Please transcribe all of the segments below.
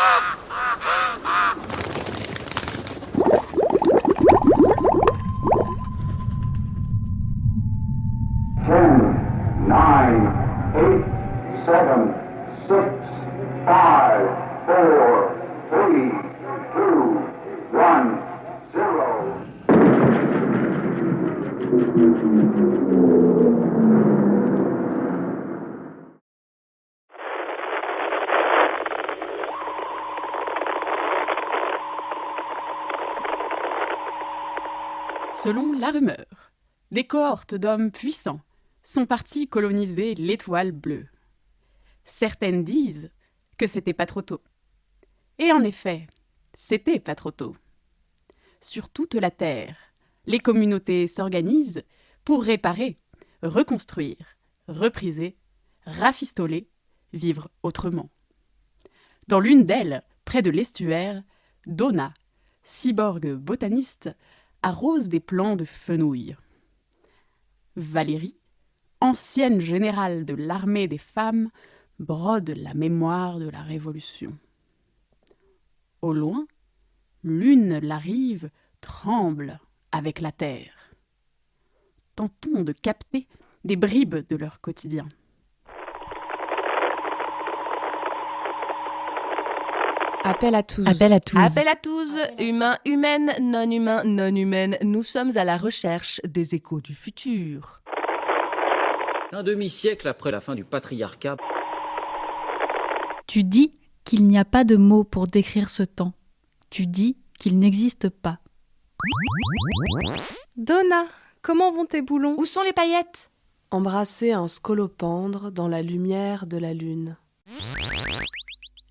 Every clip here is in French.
Ah! Cohortes d'hommes puissants sont partis coloniser l'étoile bleue. Certaines disent que c'était pas trop tôt. Et en effet, c'était pas trop tôt. Sur toute la Terre, les communautés s'organisent pour réparer, reconstruire, repriser, rafistoler, vivre autrement. Dans l'une d'elles, près de l'estuaire, Donna, cyborg botaniste, arrose des plants de fenouil. Valérie, ancienne générale de l'armée des femmes, brode la mémoire de la Révolution. Au loin, l'une la rive tremble avec la terre. Tentons de capter des bribes de leur quotidien. Appel à tous. Appel à tous. Appel à tous. Humains, humaines, non humains, non humaines. Nous sommes à la recherche des échos du futur. Un demi-siècle après la fin du patriarcat. Tu dis qu'il n'y a pas de mots pour décrire ce temps. Tu dis qu'il n'existe pas. Donna, comment vont tes boulons? Où sont les paillettes? Embrasser un scolopendre dans la lumière de la lune.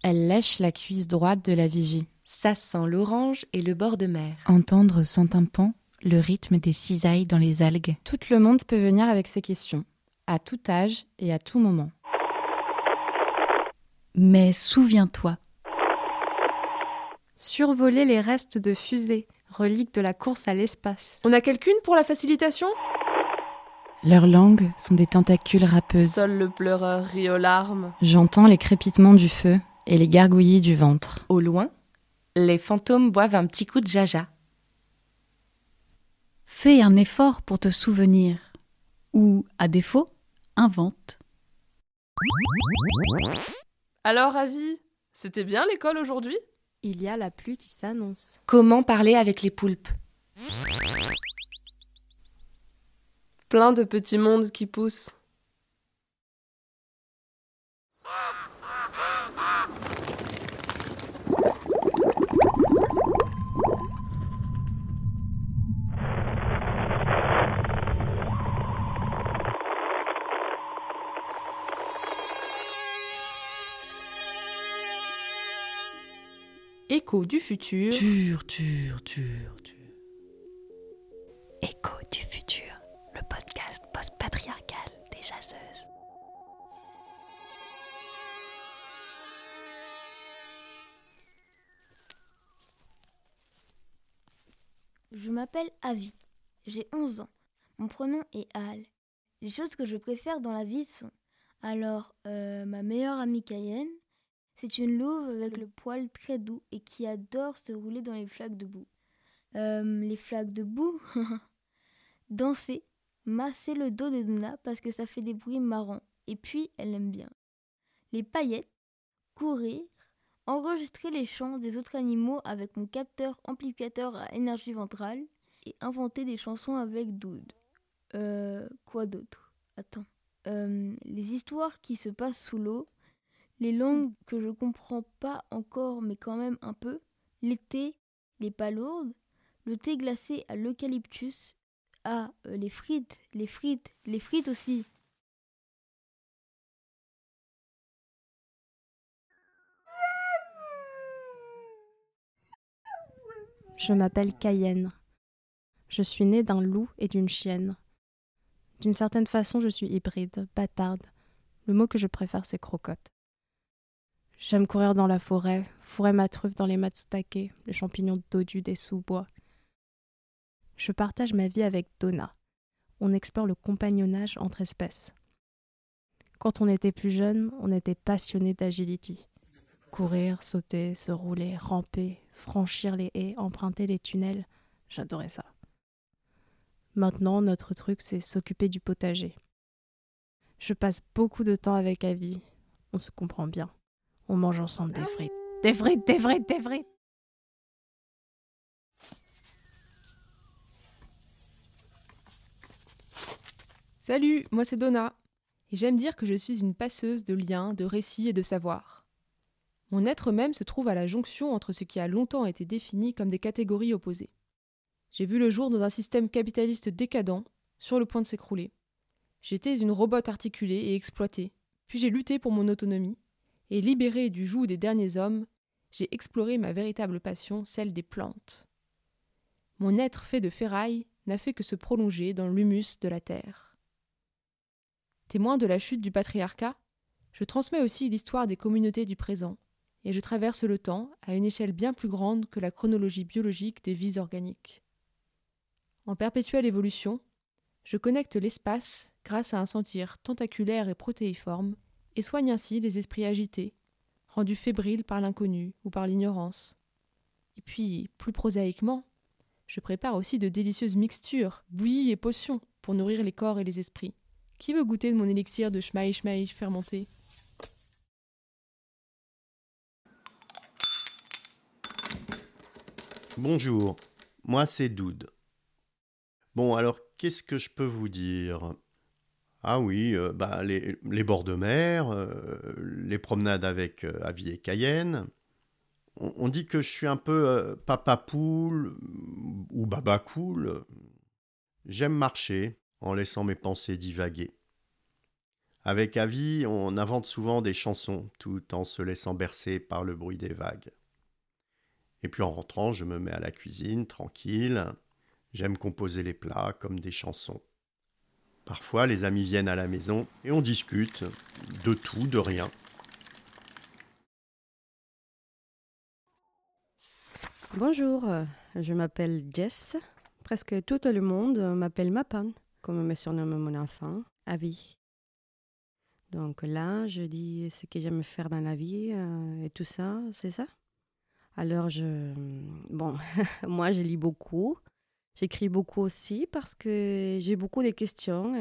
Elle lèche la cuisse droite de la vigie. Ça sent l'orange et le bord de mer. Entendre son tympan, le rythme des cisailles dans les algues. Tout le monde peut venir avec ses questions, à tout âge et à tout moment. Mais souviens-toi. Survoler les restes de fusées, reliques de la course à l'espace. On a quelqu'une pour la facilitation? Leurs langues sont des tentacules râpeuses. Seul le pleureur rit aux larmes. J'entends les crépitements du feu et les gargouillis du ventre. Au loin, les fantômes boivent un petit coup de jaja. Fais un effort pour te souvenir. Ou, à défaut, invente. Alors, Avi, c'était bien l'école aujourd'hui? Il y a la pluie qui s'annonce. Comment parler avec les poulpes? Plein de petits mondes qui poussent. Écho du futur. Tur, tur, tur, tur. Écho du futur, le podcast post-patriarcal des chasseuses. Je m'appelle Avi. J'ai 11 ans. Mon prénom est Al. Les choses que je préfère dans la vie sont alors euh, ma meilleure amie Cayenne. C'est une louve avec le poil très doux et qui adore se rouler dans les flaques de boue. Euh, les flaques de boue Danser, masser le dos de Donna parce que ça fait des bruits marrants et puis elle aime bien. Les paillettes, courir, enregistrer les chants des autres animaux avec mon capteur amplificateur à énergie ventrale et inventer des chansons avec Doud. Euh, quoi d'autre? Attends. Euh, les histoires qui se passent sous l'eau, les langues que je comprends pas encore mais quand même un peu, l'été, les palourdes, le thé glacé à l'eucalyptus, ah, les frites, les frites, les frites aussi. Je m'appelle Cayenne. Je suis née d'un loup et d'une chienne. D'une certaine façon, je suis hybride, bâtarde. Le mot que je préfère, c'est crocotte. J'aime courir dans la forêt, fourrer ma truffe dans les matsutake, les champignons dodus des sous-bois. Je partage ma vie avec Donna. On explore le compagnonnage entre espèces. Quand on était plus jeune, on était passionné d'agility. Courir, sauter, se rouler, ramper, franchir les haies, emprunter les tunnels, j'adorais ça. Maintenant, notre truc, c'est s'occuper du potager. Je passe beaucoup de temps avec Avi. On se comprend bien. On mange ensemble des frites. Des frites, des frites, des frites Salut, moi c'est Donna. Et j'aime dire que je suis une passeuse de liens, de récits et de savoirs. Mon être même se trouve à la jonction entre ce qui a longtemps été défini comme des catégories opposées. J'ai vu le jour dans un système capitaliste décadent, sur le point de s'écrouler. J'étais une robot articulée et exploitée, puis j'ai lutté pour mon autonomie, et libérée du joug des derniers hommes, j'ai exploré ma véritable passion, celle des plantes. Mon être fait de ferraille n'a fait que se prolonger dans l'humus de la terre. Témoin de la chute du patriarcat, je transmets aussi l'histoire des communautés du présent, et je traverse le temps à une échelle bien plus grande que la chronologie biologique des vies organiques. En perpétuelle évolution, je connecte l'espace grâce à un sentir tentaculaire et protéiforme, et soigne ainsi les esprits agités, rendus fébriles par l'inconnu ou par l'ignorance. Et puis, plus prosaïquement, je prépare aussi de délicieuses mixtures, bouillies et potions, pour nourrir les corps et les esprits. Qui veut goûter de mon élixir de schmaï schmaï fermenté? Bonjour, moi c'est Doud. Bon, alors qu'est-ce que je peux vous dire? Ah oui, euh, bah, les, bords de mer, euh, les promenades avec euh, Avis et Cayenne. On, dit que je suis un peu papa poule ou baba cool. J'aime marcher en laissant mes pensées divaguer. Avec Avi, on invente souvent des chansons tout en se laissant bercer par le bruit des vagues. Et puis en rentrant, je me mets à la cuisine, tranquille. J'aime composer les plats comme des chansons. Parfois, les amis viennent à la maison et on discute de tout, de rien. Bonjour, je m'appelle Jess. Presque tout le monde m'appelle Mapan, comme me surnomme mon enfant, Avi. Donc là, je dis ce que j'aime faire dans la vie euh, et tout ça, c'est ça? Alors, je. Bon, moi, je lis beaucoup. J'écris beaucoup aussi parce que j'ai beaucoup de questions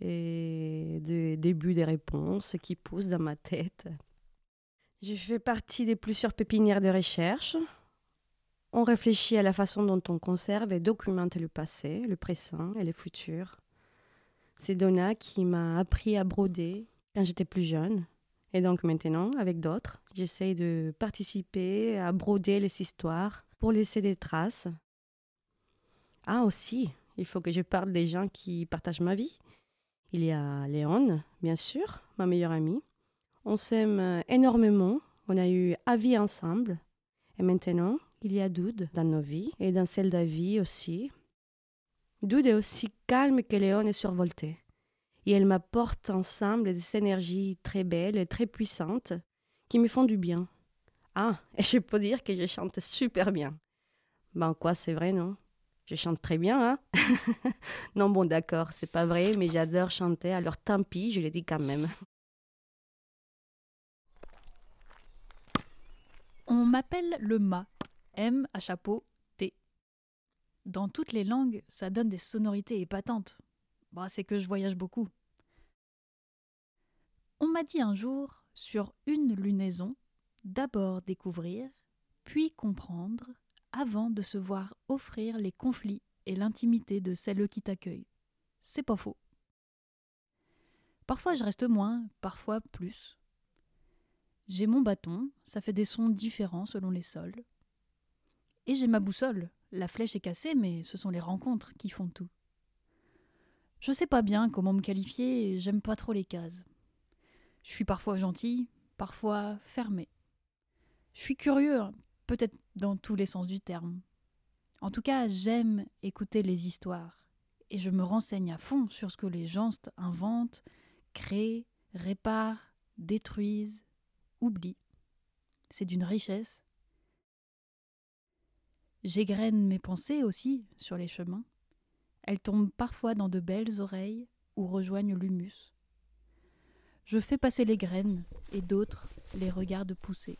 et, et de débuts des réponses qui poussent dans ma tête. Je fais partie des plusieurs pépinières de recherche. On réfléchit à la façon dont on conserve et documente le passé, le présent et le futur. C'est Donna qui m'a appris à broder, quand j'étais plus jeune. Et donc maintenant, avec d'autres, j'essaye de participer à broder les histoires pour laisser des traces. Ah aussi, il faut que je parle des gens qui partagent ma vie. Il y a Léon, bien sûr, ma meilleure amie. On s'aime énormément, on a eu avis ensemble. Et maintenant, il y a Doud dans nos vies et dans celle d'Avi aussi. Doud est aussi calme que Léon est survolté et elles m'apportent ensemble des énergies très belles et très puissantes qui me font du bien. Ah, et je peux dire que je chante super bien. Ben quoi, c'est vrai, non? Je chante très bien, hein Non, bon, d'accord, c'est pas vrai, mais j'adore chanter, alors tant pis, je le dis quand même. On m'appelle le mât, M à chapeau, T. Dans toutes les langues, ça donne des sonorités épatantes. Bah, c'est que je voyage beaucoup. On m'a dit un jour, sur une lunaison, d'abord découvrir, puis comprendre, avant de se voir offrir les conflits et l'intimité de celles qui t'accueillent. C'est pas faux. Parfois je reste moins, parfois plus. J'ai mon bâton, ça fait des sons différents selon les sols. Et j'ai ma boussole, la flèche est cassée, mais ce sont les rencontres qui font tout. Je sais pas bien comment me qualifier, j'aime pas trop les cases. Je suis parfois gentil, parfois fermé. Je suis curieux, peut-être dans tous les sens du terme. En tout cas, j'aime écouter les histoires et je me renseigne à fond sur ce que les gens inventent, créent, réparent, détruisent, oublient. C'est d'une richesse. J'égrène mes pensées aussi sur les chemins. Elles tombent parfois dans de belles oreilles ou rejoignent l'humus. Je fais passer les graines et d'autres les regardent pousser.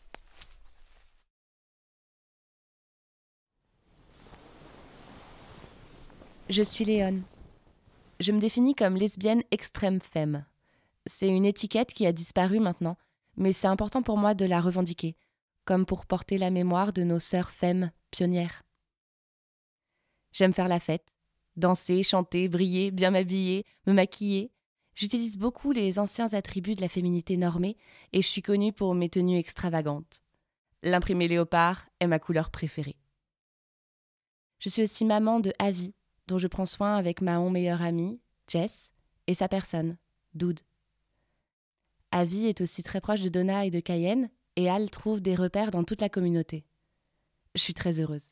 Je suis Léon. Je me définis comme lesbienne extrême femme. C'est une étiquette qui a disparu maintenant, mais c'est important pour moi de la revendiquer, comme pour porter la mémoire de nos sœurs femmes pionnières. J'aime faire la fête, danser, chanter, briller, bien m'habiller, me maquiller. J'utilise beaucoup les anciens attributs de la féminité normée et je suis connue pour mes tenues extravagantes. L'imprimé léopard est ma couleur préférée. Je suis aussi maman de Avi, dont je prends soin avec ma meilleure amie, Jess, et sa personne, Doud. Avi est aussi très proche de Donna et de Cayenne, et Al trouve des repères dans toute la communauté. Je suis très heureuse.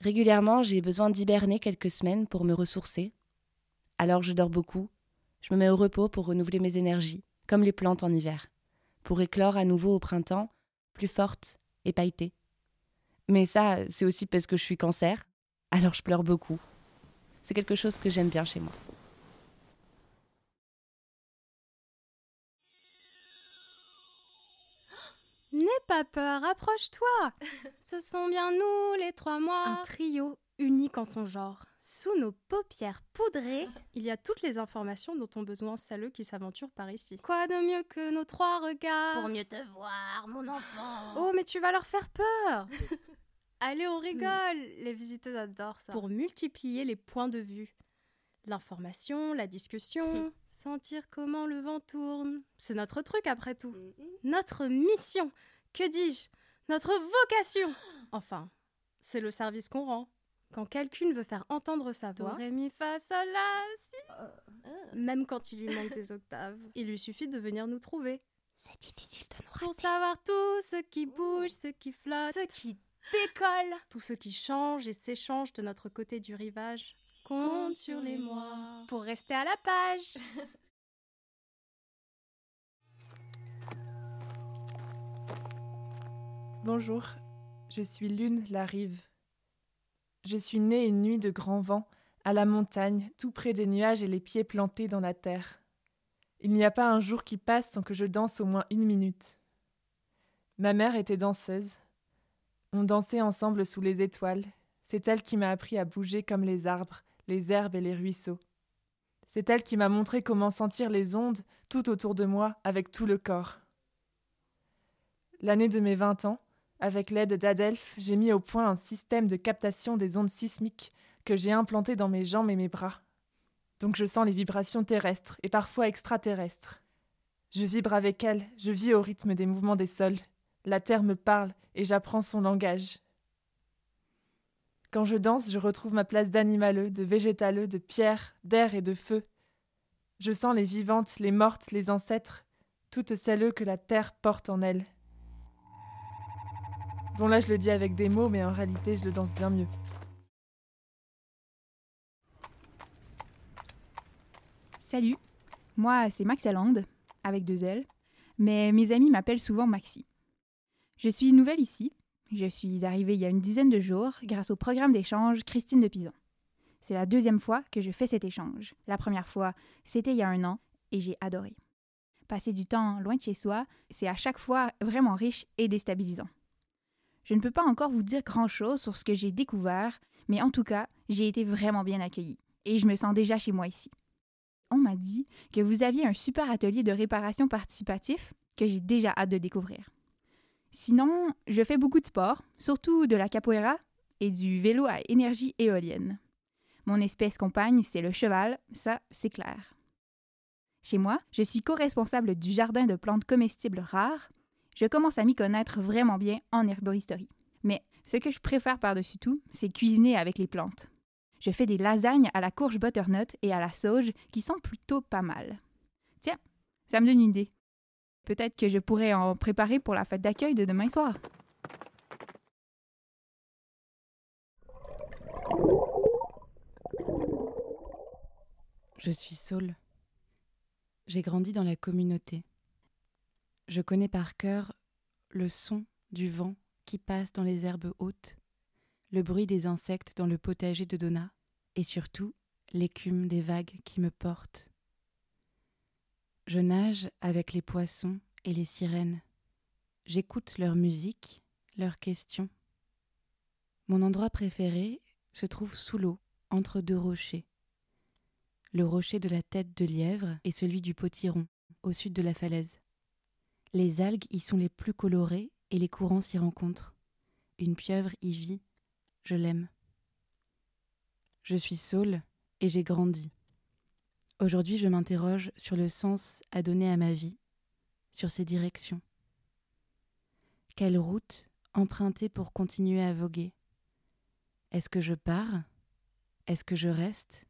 Régulièrement, j'ai besoin d'hiberner quelques semaines pour me ressourcer. Alors je dors beaucoup, je me mets au repos pour renouveler mes énergies, comme les plantes en hiver, pour éclore à nouveau au printemps, plus forte et pailletée. Mais ça, c'est aussi parce que je suis cancer, alors je pleure beaucoup. C'est quelque chose que j'aime bien chez moi. N'aie pas peur, approche-toi. Ce sont bien nous, les trois mois. Un trio unique en son genre. Sous nos paupières poudrées, il y a toutes les informations dont ont besoin celles qui s'aventurent par ici. Quoi de mieux que nos trois regards Pour mieux te voir, mon enfant. Oh, mais tu vas leur faire peur. Allez, on rigole. Les visiteuses adorent ça. Pour multiplier les points de vue. L'information, la discussion, sentir comment le vent tourne. C'est notre truc après tout. Notre mission. Que dis-je? Notre vocation. Enfin, c'est le service qu'on rend. Quand quelqu'un veut faire entendre sa voix, fa, sol, la, si. Même quand il lui manque des octaves, il lui suffit de venir nous trouver. C'est difficile de nous rater. Pour savoir tout ce qui bouge, ce qui flotte, ce qui décolle, tout ce qui change et s'échange de notre côté du rivage. Compte sur les mois pour rester à la page. Bonjour, je suis Lune la Rive. Je suis née une nuit de grand vent, à la montagne, tout près des nuages et les pieds plantés dans la terre. Il n'y a pas un jour qui passe sans que je danse au moins une minute. Ma mère était danseuse. On dansait ensemble sous les étoiles. C'est elle qui m'a appris à bouger comme les arbres, les herbes et les ruisseaux. C'est elle qui m'a montré comment sentir les ondes tout autour de moi avec tout le corps. L'année de mes vingt ans, avec l'aide d'Adelph, j'ai mis au point un système de captation des ondes sismiques que j'ai implanté dans mes jambes et mes bras. Donc je sens les vibrations terrestres et parfois extraterrestres. Je vibre avec elle, je vis au rythme des mouvements des sols. La terre me parle et j'apprends son langage. Quand je danse, je retrouve ma place d'animaleux, de végétaleux, de pierre, d'air et de feu. Je sens les vivantes, les mortes, les ancêtres, toutes celles que la terre porte en elle. Bon là je le dis avec des mots, mais en réalité je le danse bien mieux. Salut, moi c'est Maxalande, avec deux L, mais mes amis m'appellent souvent Maxi. Je suis nouvelle ici, je suis arrivée il y a une dizaine de jours grâce au programme d'échange Christine de Pizan. C'est la deuxième fois que je fais cet échange. La première fois, c'était il y a un an, et j'ai adoré. Passer du temps loin de chez soi, c'est à chaque fois vraiment riche et déstabilisant. Je ne peux pas encore vous dire grand-chose sur ce que j'ai découvert, mais en tout cas, j'ai été vraiment bien accueillie, et je me sens déjà chez moi ici. On m'a dit que vous aviez un super atelier de réparation participatif que j'ai déjà hâte de découvrir. Sinon, je fais beaucoup de sport, surtout de la capoeira et du vélo à énergie éolienne. Mon espèce compagne, c'est le cheval, ça, c'est clair. Chez moi, je suis co-responsable du jardin de plantes comestibles rares. Je commence à m'y connaître vraiment bien en herboristerie. Mais ce que je préfère par-dessus tout, c'est cuisiner avec les plantes. Je fais des lasagnes à la courge butternut et à la sauge qui sont plutôt pas mal. Tiens, ça me donne une idée. Peut-être que je pourrais en préparer pour la fête d'accueil de demain soir. Je suis Saul. J'ai grandi dans la communauté. Je connais par cœur le son du vent qui passe dans les herbes hautes, le bruit des insectes dans le potager de Donna, et surtout l'écume des vagues qui me portent. Je nage avec les poissons et les sirènes. J'écoute leur musique, leurs questions. Mon endroit préféré, se trouve sous l'eau, entre deux rochers. Le rocher de la tête de lièvre et celui du potiron, au sud de la falaise. Les algues y sont les plus colorées et les courants s'y rencontrent. Une pieuvre y vit, je l'aime. Je suis Saul et j'ai grandi. Aujourd'hui, je m'interroge sur le sens à donner à ma vie, sur ses directions. Quelle route emprunter pour continuer à voguer? Est-ce que je pars? Est-ce que je reste?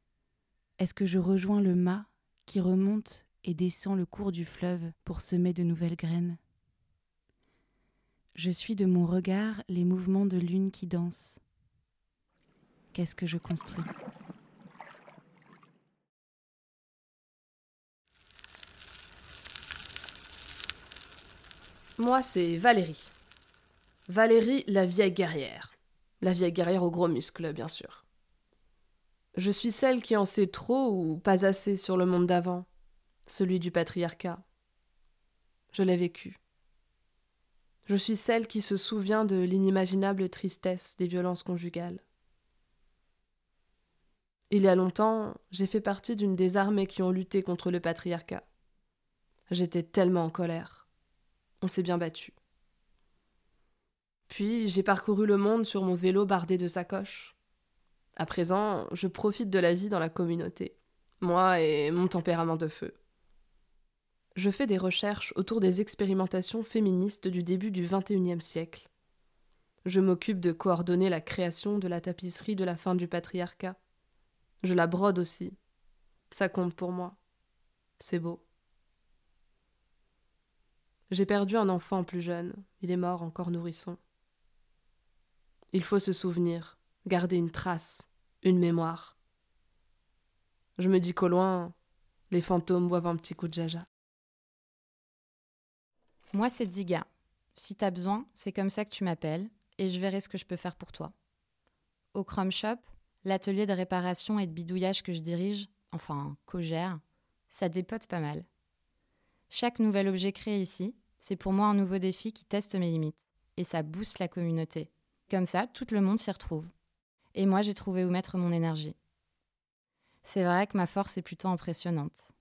Est-ce que je rejoins le mât qui remonte et descend le cours du fleuve pour semer de nouvelles graines? Je suis de mon regard les mouvements de lune qui danse. Qu'est-ce que je construis? Moi, c'est Valérie. Valérie, la vieille guerrière. La vieille guerrière aux gros muscles, bien sûr. Je suis celle qui en sait trop ou pas assez sur le monde d'avant, celui du patriarcat. Je l'ai vécu. Je suis celle qui se souvient de l'inimaginable tristesse des violences conjugales. Il y a longtemps, j'ai fait partie d'une des armées qui ont lutté contre le patriarcat. J'étais tellement en colère. On s'est bien battu. Puis j'ai parcouru le monde sur mon vélo bardé de sacoches. À présent, je profite de la vie dans la communauté, moi et mon tempérament de feu. Je fais des recherches autour des expérimentations féministes du début du XXIe siècle. Je m'occupe de coordonner la création de la tapisserie de la fin du patriarcat. Je la brode aussi. Ça compte pour moi. C'est beau. J'ai perdu un enfant plus jeune. Il est mort encore nourrisson. Il faut se souvenir, garder une trace, une mémoire. Je me dis qu'au loin, les fantômes boivent un petit coup de jaja. Moi, c'est Diga. Si t'as besoin, c'est comme ça que tu m'appelles, et je verrai ce que je peux faire pour toi. Au Chrome Shop, l'atelier de réparation et de bidouillage que je dirige, enfin, co ça dépote pas mal. Chaque nouvel objet créé ici, c'est pour moi un nouveau défi qui teste mes limites, et ça booste la communauté. Comme ça, tout le monde s'y retrouve. Et moi, j'ai trouvé où mettre mon énergie. C'est vrai que ma force est plutôt impressionnante.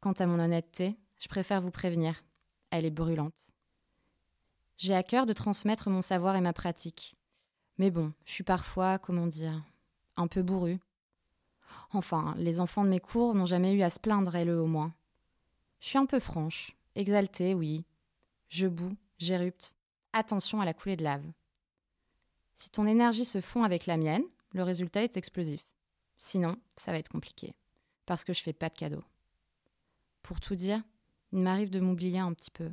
Quant à mon honnêteté, je préfère vous prévenir. Elle est brûlante. J'ai à cœur de transmettre mon savoir et ma pratique. Mais bon, je suis parfois, comment dire, un peu bourru. Enfin, les enfants de mes cours n'ont jamais eu à se plaindre, elles au moins. Je suis un peu franche, exaltée, oui. Je boue, j'érupte. Attention à la coulée de lave. Si ton énergie se fond avec la mienne, le résultat est explosif. Sinon, ça va être compliqué, parce que je fais pas de cadeaux. Pour tout dire, il m'arrive de m'oublier un petit peu.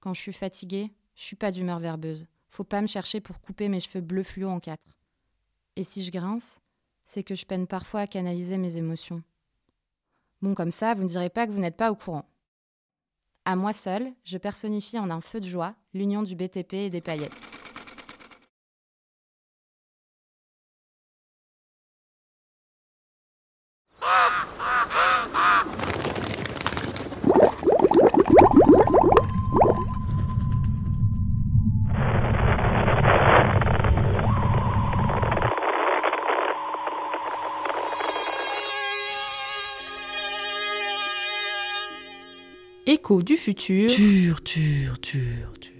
Quand je suis fatiguée, je suis pas d'humeur verbeuse. Faut pas me chercher pour couper mes cheveux bleus fluo en quatre. Et si je grince, c'est que je peine parfois à canaliser mes émotions. Bon, comme ça, vous ne direz pas que vous n'êtes pas au courant. À moi seule, je personnifie en un feu de joie l'union du BTP et des paillettes. Écho du futur. Tur, tur, tur, tur.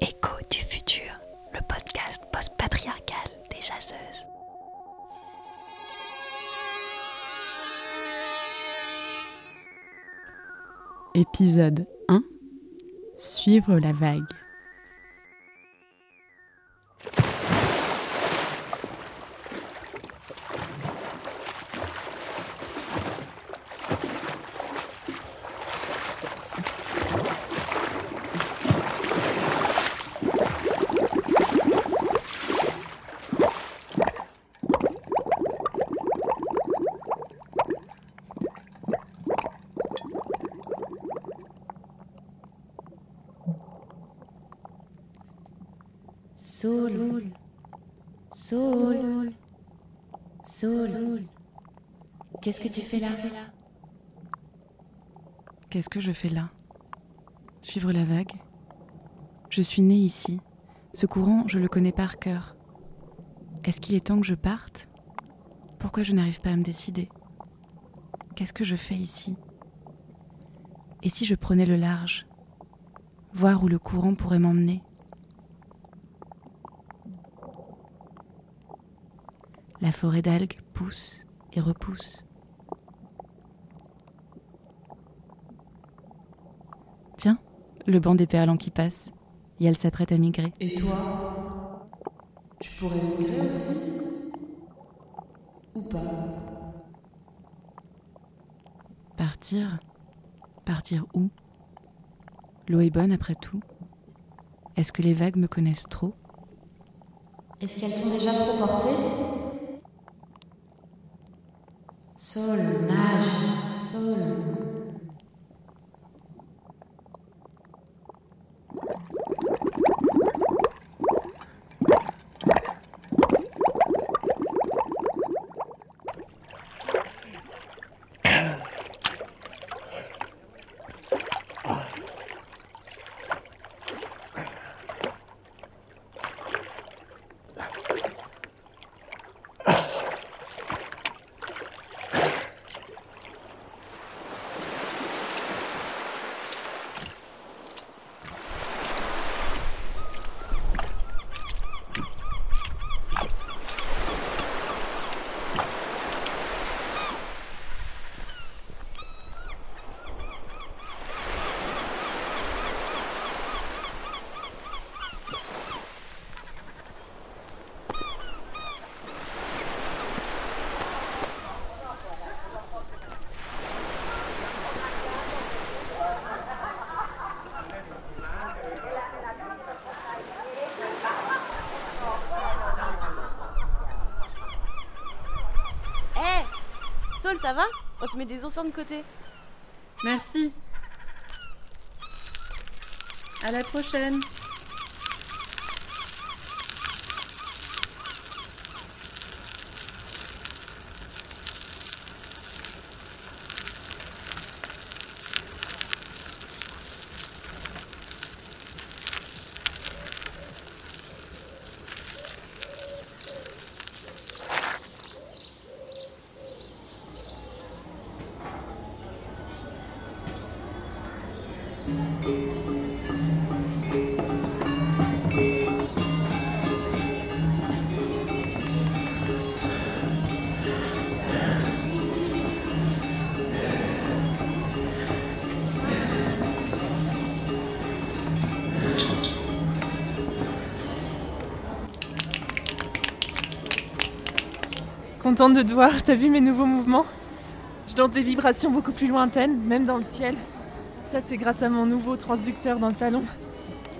Écho du futur, le podcast post-patriarcal des chasseuses. Épisode 1 Suivre la vague. Saul. Saul. Saul. Qu'est-ce que tu fais là Que je fais là. Suivre la vague. Je suis née ici. Ce courant, je le connais par cœur. Est-ce qu'il est temps que je parte? Pourquoi je n'arrive pas à me décider? Qu'est-ce que je fais ici? Et si je prenais le large? Voir où le courant pourrait m'emmener? La forêt d'algues pousse et repousse. Tiens, le banc des perlants qui passe, et elle s'apprête à migrer. Et toi Tu pourrais migrer aussi Ou pas? Partir Partir où? L'eau est bonne après tout. Est-ce que les vagues me connaissent trop? Est-ce qu'elles t'ont déjà trop porté? Sol, nage, sol. Ça va On te met des oursins de côté. Merci. À la prochaine. Contente de te voir, t'as vu mes nouveaux mouvements? Je danse des vibrations beaucoup plus lointaines, même dans le ciel. Ça, c'est grâce à mon nouveau transducteur dans le talon.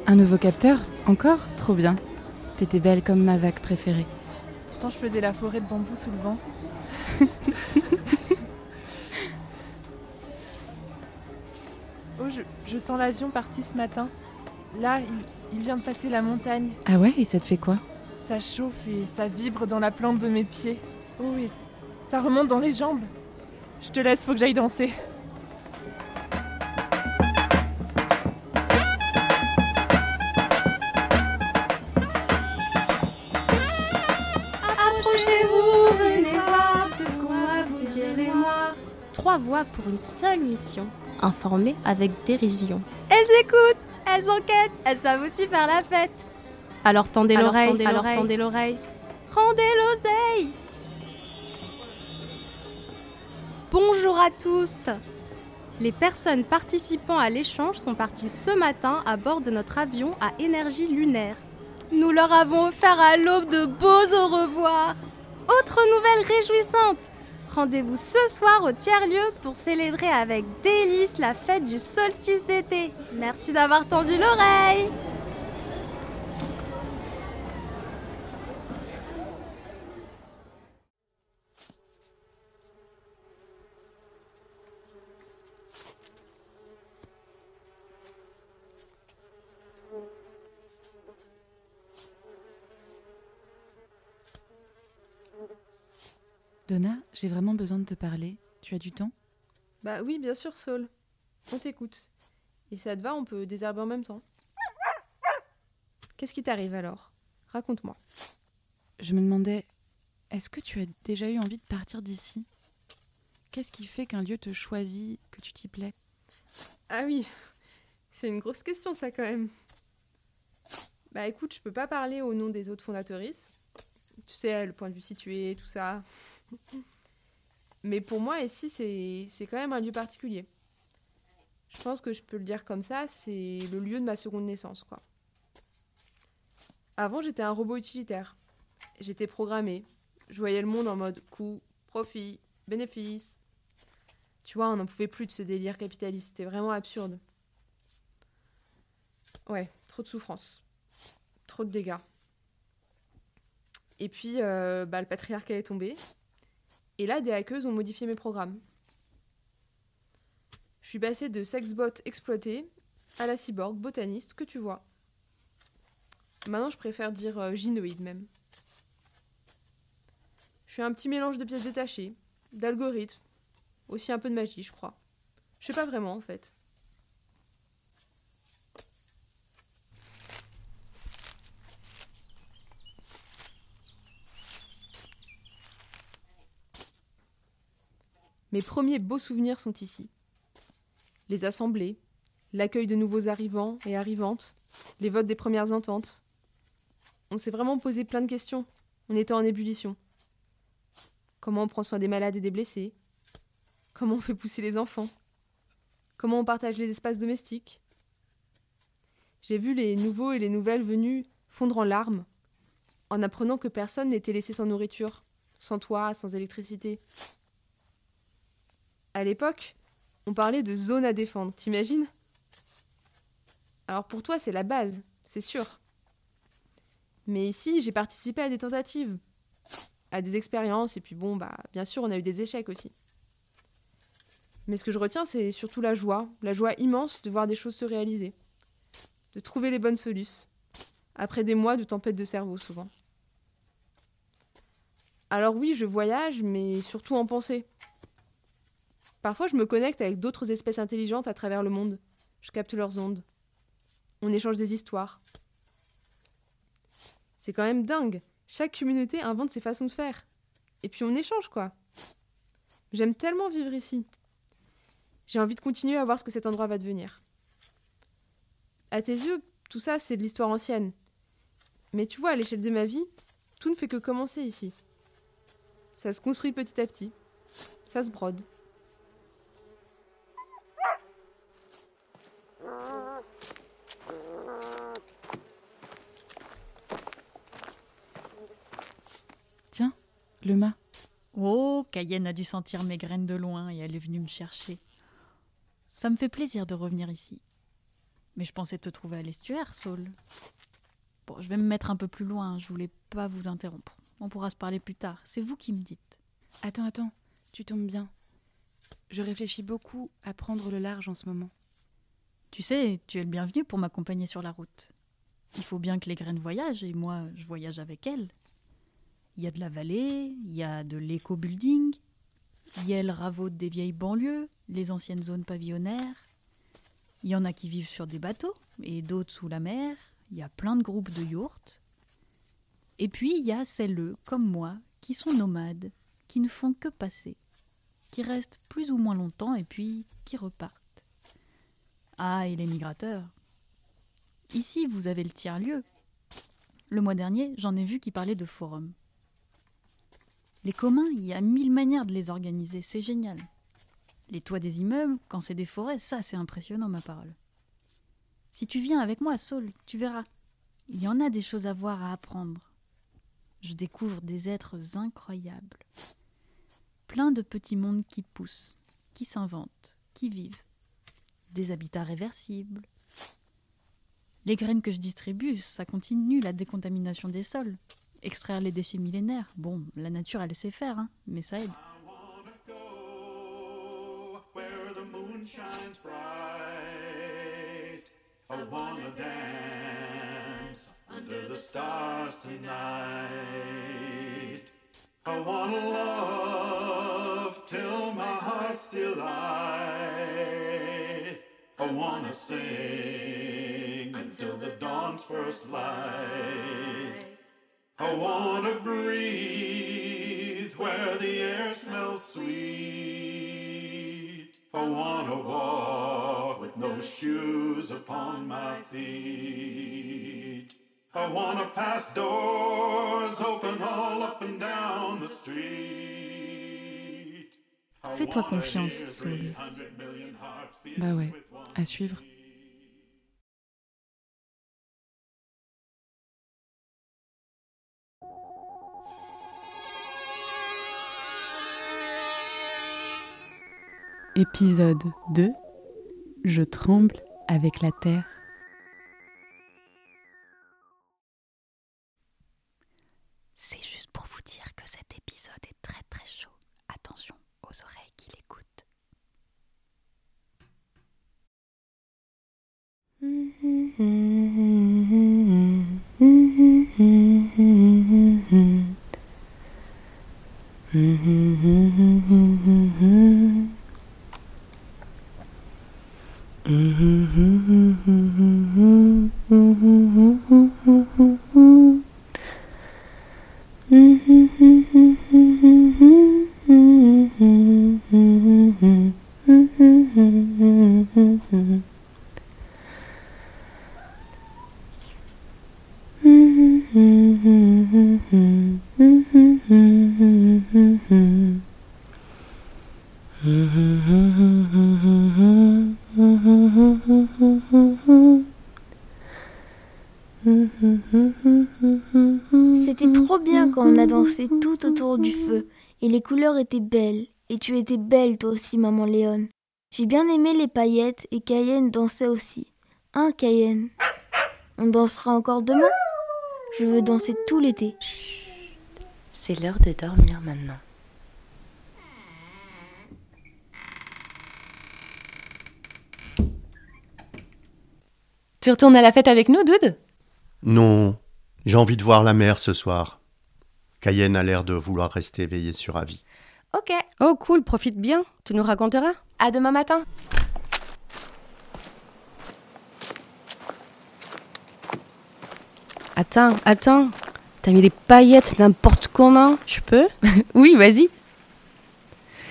Un nouveau capteur Encore? Trop bien. T'étais belle comme ma vague préférée. Pourtant, je faisais la forêt de bambou sous le vent. oh, je, je sens l'avion parti ce matin. Là, il, il vient de passer la montagne. Ah ouais Et ça te fait quoi? Ça chauffe et ça vibre dans la plante de mes pieds. Oh, et ça remonte dans les jambes. Je te laisse, faut que j'aille danser. Approchez-vous, venez voir ce qu'on va vous dire et moi. Trois voix pour une seule mission. Informer avec dérision. Elles écoutent, elles enquêtent, elles savent aussi faire la fête. Alors tendez l'oreille, tendez alors l'oreille. tendez l'oreille. Rendez l'oseille À tous Les personnes participant à l'échange sont parties ce matin à bord de notre avion à énergie lunaire. Nous leur avons offert à l'aube de beaux au revoir. Autre nouvelle réjouissante Rendez-vous ce soir au tiers-lieu pour célébrer avec délice la fête du solstice d'été. Merci d'avoir tendu l'oreille Donna, j'ai vraiment besoin de te parler. Tu as du temps? Bah oui, bien sûr, Saul. On t'écoute. Et ça te va, on peut désherber en même temps. Qu'est-ce qui t'arrive alors? Raconte-moi. Je me demandais, est-ce que tu as déjà eu envie de partir d'ici? Qu'est-ce qui fait qu'un lieu te choisit, que tu t'y plais? Ah oui, c'est une grosse question ça quand même. Bah écoute, je peux pas parler au nom des autres fondatrices. Tu sais, le point de vue situé, tout ça. Mais pour moi, ici, c'est quand même un lieu particulier. Je pense que je peux le dire comme ça, c'est le lieu de ma seconde naissance, quoi. Avant, j'étais un robot utilitaire. J'étais programmé. Je voyais le monde en mode coût, profit, bénéfice. Tu vois, on n'en pouvait plus de ce délire capitaliste. C'était vraiment absurde. Ouais, trop de souffrance. Trop de dégâts. Et puis, euh, bah, le patriarcat est tombé. Et là, des hackeuses ont modifié mes programmes. Je suis passée de sexbot exploité à la cyborg botaniste que tu vois. Maintenant, je préfère dire euh, gynoïde même. Je suis un petit mélange de pièces détachées, d'algorithmes, aussi un peu de magie, je crois. Je sais pas vraiment en fait. Mes premiers beaux souvenirs sont ici. Les assemblées, l'accueil de nouveaux arrivants et arrivantes, les votes des premières ententes. On s'est vraiment posé plein de questions. On était en ébullition. Comment on prend soin des malades et des blessés? Comment on fait pousser les enfants? Comment on partage les espaces domestiques? J'ai vu les nouveaux et les nouvelles venus fondre en larmes en apprenant que personne n'était laissé sans nourriture, sans toit, sans électricité, à l'époque, on parlait de zone à défendre, t'imagines? Alors pour toi, c'est la base, c'est sûr. Mais ici, j'ai participé à des tentatives, à des expériences, et puis bon, bah, bien sûr, on a eu des échecs aussi. Mais ce que je retiens, c'est surtout la joie, la joie immense de voir des choses se réaliser, de trouver les bonnes solutions, après des mois de tempête de cerveau souvent. Alors oui, je voyage, mais surtout en pensée. Parfois, je me connecte avec d'autres espèces intelligentes à travers le monde. Je capte leurs ondes. On échange des histoires. C'est quand même dingue. Chaque communauté invente ses façons de faire. Et puis on échange, quoi. J'aime tellement vivre ici. J'ai envie de continuer à voir ce que cet endroit va devenir. À tes yeux, tout ça, c'est de l'histoire ancienne. Mais tu vois, à l'échelle de ma vie, tout ne fait que commencer ici. Ça se construit petit à petit. Ça se brode. Le mât. Oh, Cayenne a dû sentir mes graines de loin et elle est venue me chercher. Ça me fait plaisir de revenir ici. Mais je pensais te trouver à l'estuaire, Saul. Bon, je vais me mettre un peu plus loin, je voulais pas vous interrompre. On pourra se parler plus tard, c'est vous qui me dites. Attends, attends, tu tombes bien. Je réfléchis beaucoup à prendre le large en ce moment. Tu sais, tu es le bienvenu pour m'accompagner sur la route. Il faut bien que les graines voyagent et moi, je voyage avec elles. Il y a de la vallée, il y a de l'éco-building, il y des vieilles banlieues, les anciennes zones pavillonnaires. Il y en a qui vivent sur des bateaux et d'autres sous la mer. Il y a plein de groupes de yourtes. Et puis il y a celles, comme moi, qui sont nomades, qui ne font que passer, qui restent plus ou moins longtemps et puis qui repartent. Ah, et les migrateurs. Ici, vous avez le tiers-lieu. Le mois dernier, j'en ai vu qui parlaient de forum. Les communs, il y a mille manières de les organiser, c'est génial. Les toits des immeubles, quand c'est des forêts, ça c'est impressionnant, ma parole. Si tu viens avec moi, Saul, tu verras. Il y en a des choses à voir, à apprendre. Je découvre des êtres incroyables. Plein de petits mondes qui poussent, qui s'inventent, qui vivent. Des habitats réversibles. Les graines que je distribue, ça continue la décontamination des sols. Extraire les déchets millénaires, bon, la nature elle sait faire, hein, mais ça aide. where the moon shines bright. I wanna dance under the stars tonight. I wanna love till my heart's still light. I wanna sing until the dawn's first light. I wanna breathe where the air smells sweet. I wanna walk with no shoes upon my feet. I wanna pass doors open all up and down the street. Fais-toi confiance, Saul. 300 million hearts beating Bah ouais, à suivre. Épisode 2 Je tremble avec la terre. C'est juste pour vous dire que cet épisode est très très chaud. Attention aux oreilles qui l'écoutent. C'était trop bien quand on a dansé tout autour du feu. Et les couleurs étaient belles. Et tu étais belle toi aussi, maman Léon. J'ai bien aimé les paillettes et Cayenne dansait aussi. Hein, Cayenne? On dansera encore demain? Je veux danser tout l'été. C'est l'heure de dormir maintenant. Tu retournes à la fête avec nous, Doud? Non, j'ai envie de voir la mer ce soir. Cayenne a l'air de vouloir rester éveillée sur avis. Ok. Oh cool, profite bien. Tu nous raconteras À demain matin. Attends, attends. T'as mis des paillettes n'importe comment. Tu peux Oui, vas-y.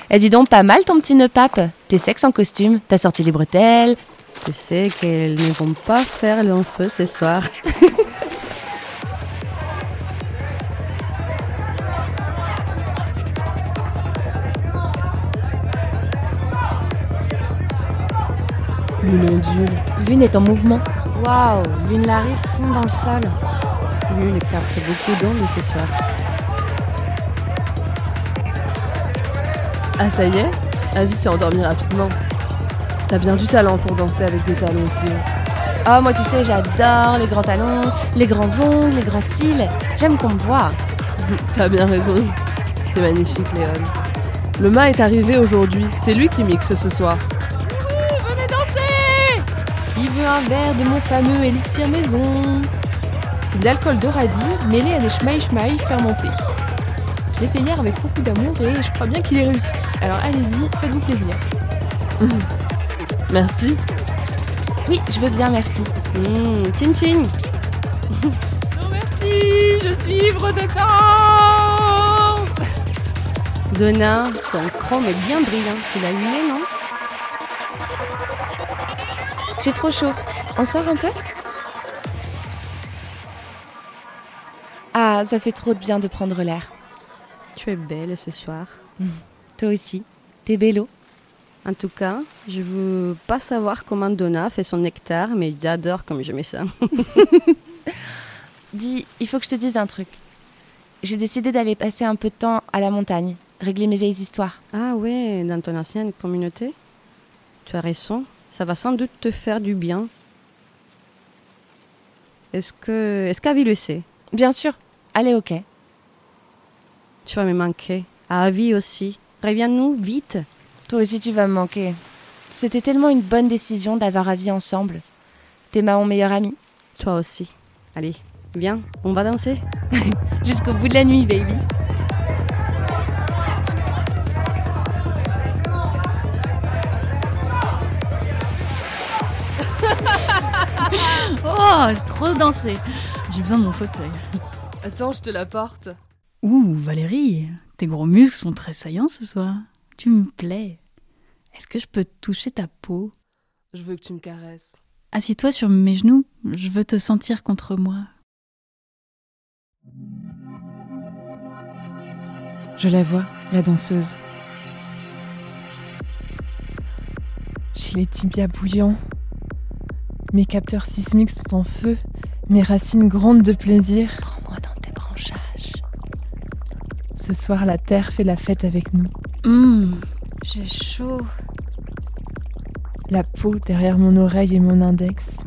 Eh, dis donc, pas mal ton petit nœud pape. T'es sexe en costume, t'as sorti les bretelles. Tu sais qu'elles ne vont pas faire long feu ce soir. Lune ondule. Lune est en mouvement. Waouh, Lune l'arrive fond dans le sol. Lune capte beaucoup d'ondes ce soir. Ah ça y est Avi s'est endormi rapidement. T'as bien du talent pour danser avec des talons aussi. Oh, moi, tu sais, j'adore les grands talons, les grands ongles, les grands cils. J'aime qu'on me voit. T'as bien raison. T'es magnifique, Léon. Le mât est arrivé aujourd'hui. C'est lui qui mixe ce soir. Un verre de mon fameux élixir maison C'est de l'alcool de radis mêlé à des schmaï-schmaï fermentés. Je l'ai fait hier avec beaucoup d'amour et je crois bien qu'il est réussi. Alors allez-y, faites-vous plaisir. Merci. Oui, je veux bien, merci. Mmh, tchin tchin. Non merci, je suis ivre de danse Donna, ton chrome est bien brillant. Tu l'as allumé, non? J'ai trop chaud. On sort un peu? Ah, ça fait trop de bien de prendre l'air. Tu es belle ce soir. Toi aussi. T'es bello. En tout cas, je veux pas savoir comment Donna fait son nectar, mais j'adore comme je mets ça. Dis, il faut que je te dise un truc. J'ai décidé d'aller passer un peu de temps à la montagne, régler mes vieilles histoires. Ah ouais, dans ton ancienne communauté? Tu as raison, ça va sans doute te faire du bien. Est-ce que est-ce qu'Avi le sait Bien sûr. Allez, ok. Tu vas me manquer. À Avi aussi. Préviens-nous vite. Toi aussi, tu vas me manquer. C'était tellement une bonne décision d'avoir Avi ensemble. T'es ma mon meilleur ami. Toi aussi. Allez, viens, on va danser. Jusqu'au bout de la nuit, baby. Oh, j'ai trop dansé. J'ai besoin de mon fauteuil. Attends, je te la porte. Ouh, Valérie, tes gros muscles sont très saillants ce soir. Tu me plais. Est-ce que je peux toucher ta peau? Je veux que tu me caresses. Assieds-toi sur mes genoux, je veux te sentir contre moi. Je la vois, la danseuse. J'ai les tibias bouillants. Mes capteurs sismiques sont en feu. Mes racines grondent de plaisir. Prends-moi dans tes branchages. Ce soir, la terre fait la fête avec nous. Hum, j'ai chaud. La peau derrière mon oreille et mon index.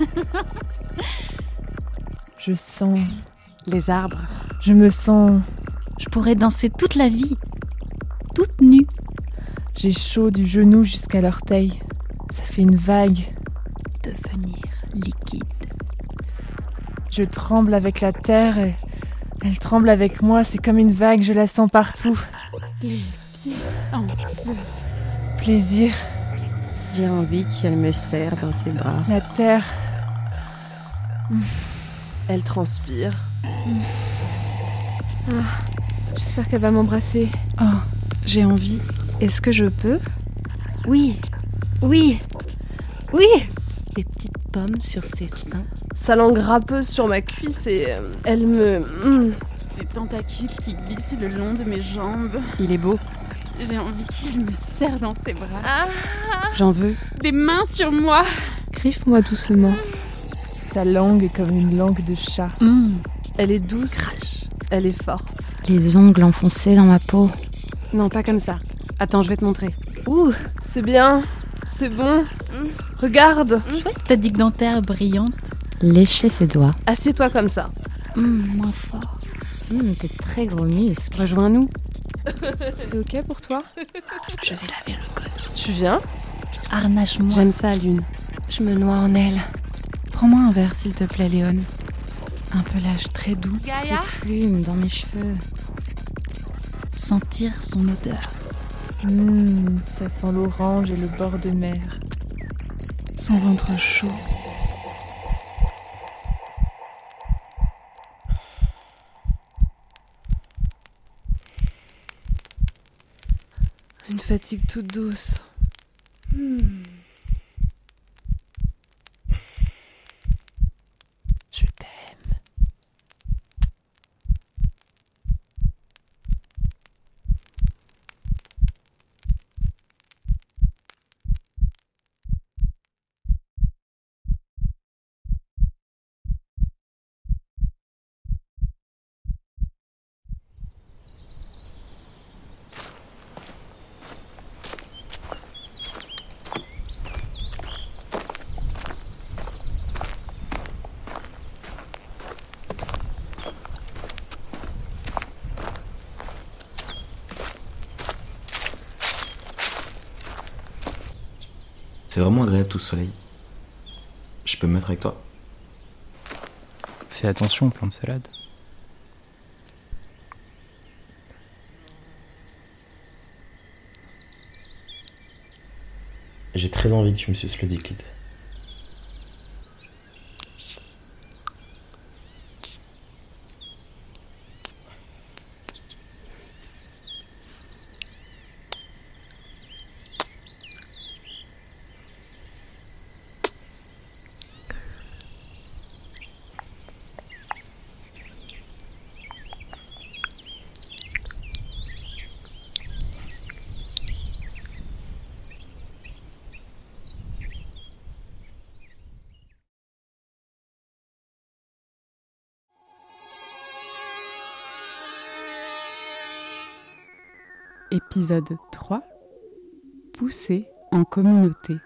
Je sens. Les arbres. Je me sens. Je pourrais danser toute la vie. Toute nue. J'ai chaud du genou jusqu'à l'orteil. Ça fait une vague. Devenir liquide. Je tremble avec la terre et elle tremble avec moi. C'est comme une vague, je la sens partout. Les pieds en feu. Plaisir. J'ai envie qu'elle me serre dans ses bras. La terre. Elle transpire. Ah, J'espère qu'elle va m'embrasser. Oh, j'ai envie. Est-ce que je peux? Oui, oui, oui. Des petites pommes sur ses seins. Sa langue râpeuse sur ma cuisse et euh, elle me. mm. Ses tentacules qui glissent le long de mes jambes. Il est beau. J'ai envie qu'il me serre dans ses bras. Ah. J'en veux. Des mains sur moi. Griffe-moi doucement. Sa langue est comme une langue de chat. Hum, Elle est douce. Elle est forte. Les ongles enfoncés dans ma peau. Non, pas comme ça. Attends, je vais te montrer. Ouh, c'est bien. C'est bon. Regarde. Chouette ta digue dentaire brillante. Lécher ses doigts. Assieds-toi comme ça. Hum, moins fort. Hum, tes très gros muscles. Rejoins-nous. C'est ok pour toi? Je vais laver le code. Tu viens? Harnache-moi. J'aime ça, Lune. Je me noie en elle. Prends-moi un verre, s'il te plaît, Léon. Un pelage très doux. Plumes dans mes cheveux. Sentir son odeur. Hum, ça sent l'orange et le bord de mer. Son ventre chaud. Une fatigue toute douce. Je C'est vraiment agréable tout ce soleil. Je peux me mettre avec toi? Fais attention au plan de salade. J'ai très envie que tu me suces le diclite. Épisode 3 Pousser en communauté.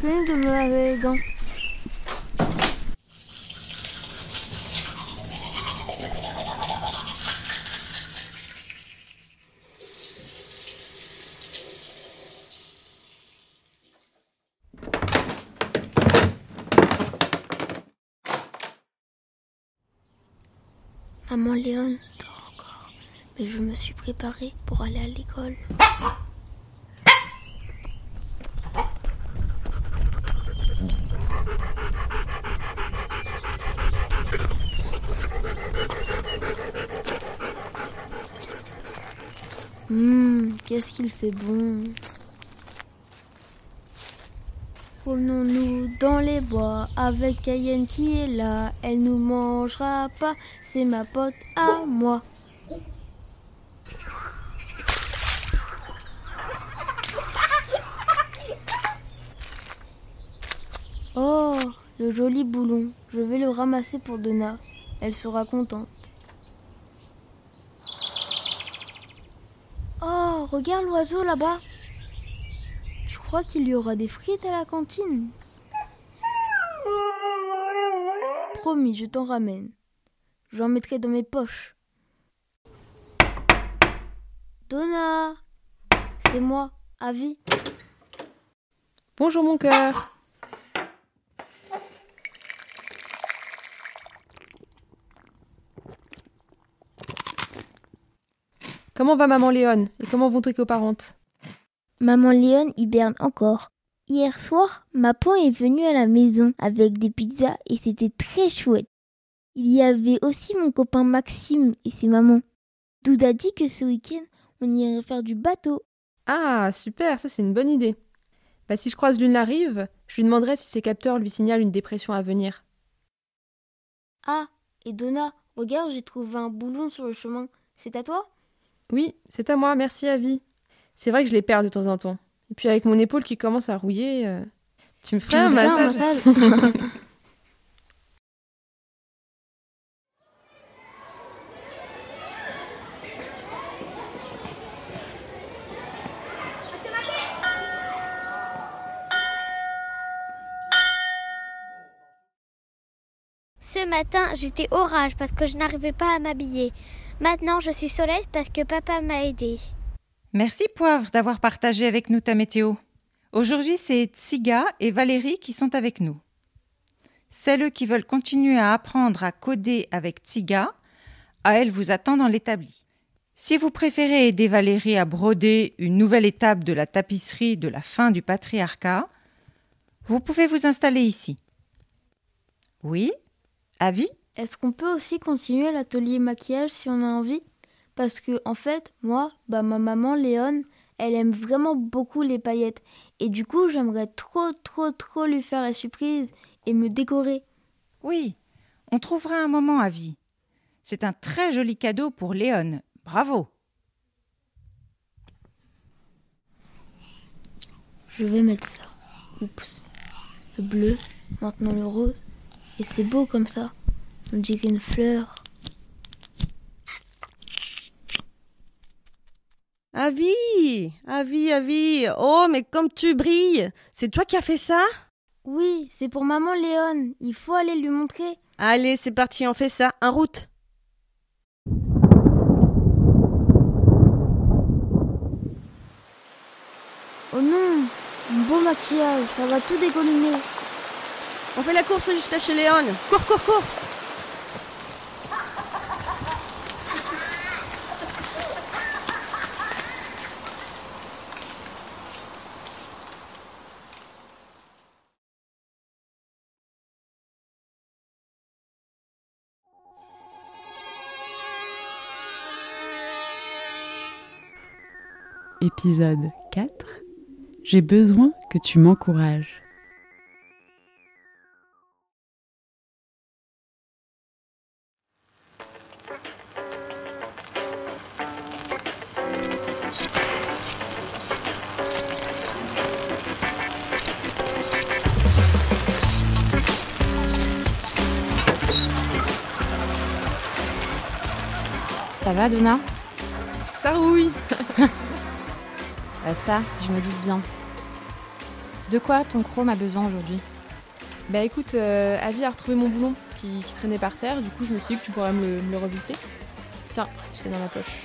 Plein de mauvais Maman Léon dort encore, mais je me suis préparée pour aller à l'école. qu'est-ce qu'il fait bon. Promenons-nous dans les bois avec Cayenne qui est là. Elle nous mangera pas, c'est ma pote à moi. Oh, le joli boulon. Je vais le ramasser pour Donna. Elle sera contente. Oh, regarde l'oiseau là-bas. Je crois qu'il y aura des frites à la cantine. Promis, je t'en ramène. J'en mettrai dans mes poches. Donna, c'est moi, Avi. Bonjour mon cœur. Comment va maman Léon et comment vont tes coparentes? Maman Léon hiberne encore. Hier soir, ma pan est venue à la maison avec des pizzas et c'était très chouette. Il y avait aussi mon copain Maxime et ses mamans. Douda dit que ce week-end, on irait faire du bateau. Ah, super, ça c'est une bonne idée. Bah, si je croise Lune la rive, je lui demanderai si ses capteurs lui signalent une dépression à venir. Ah, et Donna, regarde, j'ai trouvé un boulon sur le chemin. C'est à toi? Oui, c'est à moi, merci Avi. C'est vrai que je les perds de temps en temps. Et puis avec mon épaule qui commence à rouiller, euh, tu me ferais un voudrais un massage, massage Ce matin, j'étais orage parce que je n'arrivais pas à m'habiller. Maintenant, je suis soleil parce que papa m'a aidé. Merci Poivre d'avoir partagé avec nous ta météo. Aujourd'hui, c'est Tsiga et Valérie qui sont avec nous. Celles qui veulent continuer à apprendre à coder avec Tsiga, à elles vous attend dans l'établi. Si vous préférez aider Valérie à broder une nouvelle étape de la tapisserie de la fin du patriarcat, vous pouvez vous installer ici. Oui? Avis? Est-ce qu'on peut aussi continuer l'atelier maquillage si on a envie? Parce que, en fait, moi, bah, ma maman Léon, elle aime vraiment beaucoup les paillettes. Et du coup, j'aimerais trop, trop, trop lui faire la surprise et me décorer. Oui, on trouvera un moment à vie. C'est un très joli cadeau pour Léon. Bravo. Je vais mettre ça. Oups. Le bleu, maintenant le rose. Et c'est beau comme ça. On dirait une fleur. Avi Avi, Avi Oh, mais comme tu brilles C'est toi qui as fait ça? Oui, c'est pour maman Léon. Il faut aller lui montrer. Allez, c'est parti, on fait ça. En route Oh non Un beau maquillage, ça va tout dégolliner. On fait la course jusqu'à chez Léon. Cours, cours, cours Épisode 4 J'ai besoin que tu m'encourages. Ça va, Donna? Ça rouille Bah ça, je me doute bien. De quoi ton chrome a besoin aujourd'hui? Bah écoute, euh, Avi a retrouvé mon boulon qui, qui traînait par terre, du coup je me suis dit que tu pourrais me le, me le revisser. Tiens, je l'ai dans ma poche.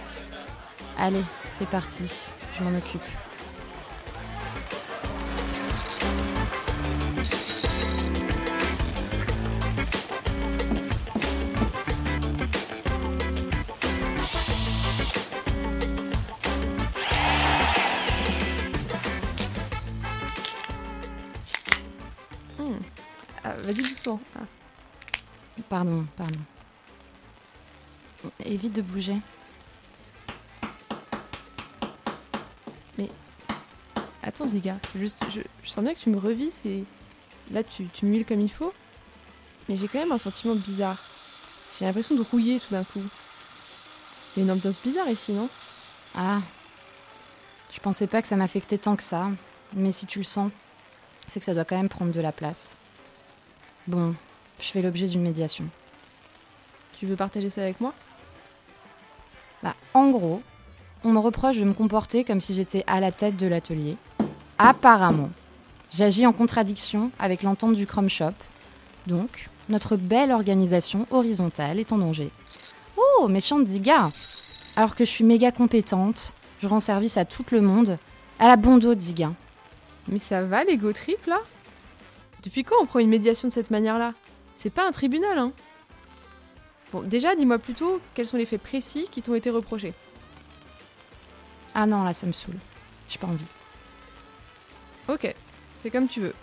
Allez, c'est parti, je m'en occupe. Ah. Pardon, pardon. Évite de bouger. Mais attends Ziga, juste, je, sens bien que tu me revises et là tu, tu comme il faut. Mais j'ai quand même un sentiment bizarre. J'ai l'impression de rouiller tout d'un coup. Il y a une ambiance bizarre ici, non? Ah. Je pensais pas que ça m'affectait tant que ça. Mais si tu le sens, c'est que ça doit quand même prendre de la place. Bon, je fais l'objet d'une médiation. Tu veux partager ça avec moi? Bah, en gros, on me reproche de me comporter comme si j'étais à la tête de l'atelier. Apparemment, j'agis en contradiction avec l'entente du Chrome Shop. Donc, notre belle organisation horizontale est en danger. Oh, méchante Diga Alors que je suis méga compétente, je rends service à tout le monde, à la bondo Diga. Mais ça va l'ego trip là? Depuis quand on prend une médiation de cette manière-là? C'est pas un tribunal, hein Bon, déjà, dis-moi plutôt quels sont les faits précis qui t'ont été reprochés? Ah non, là, ça me saoule. J'ai pas envie. Ok, c'est comme tu veux.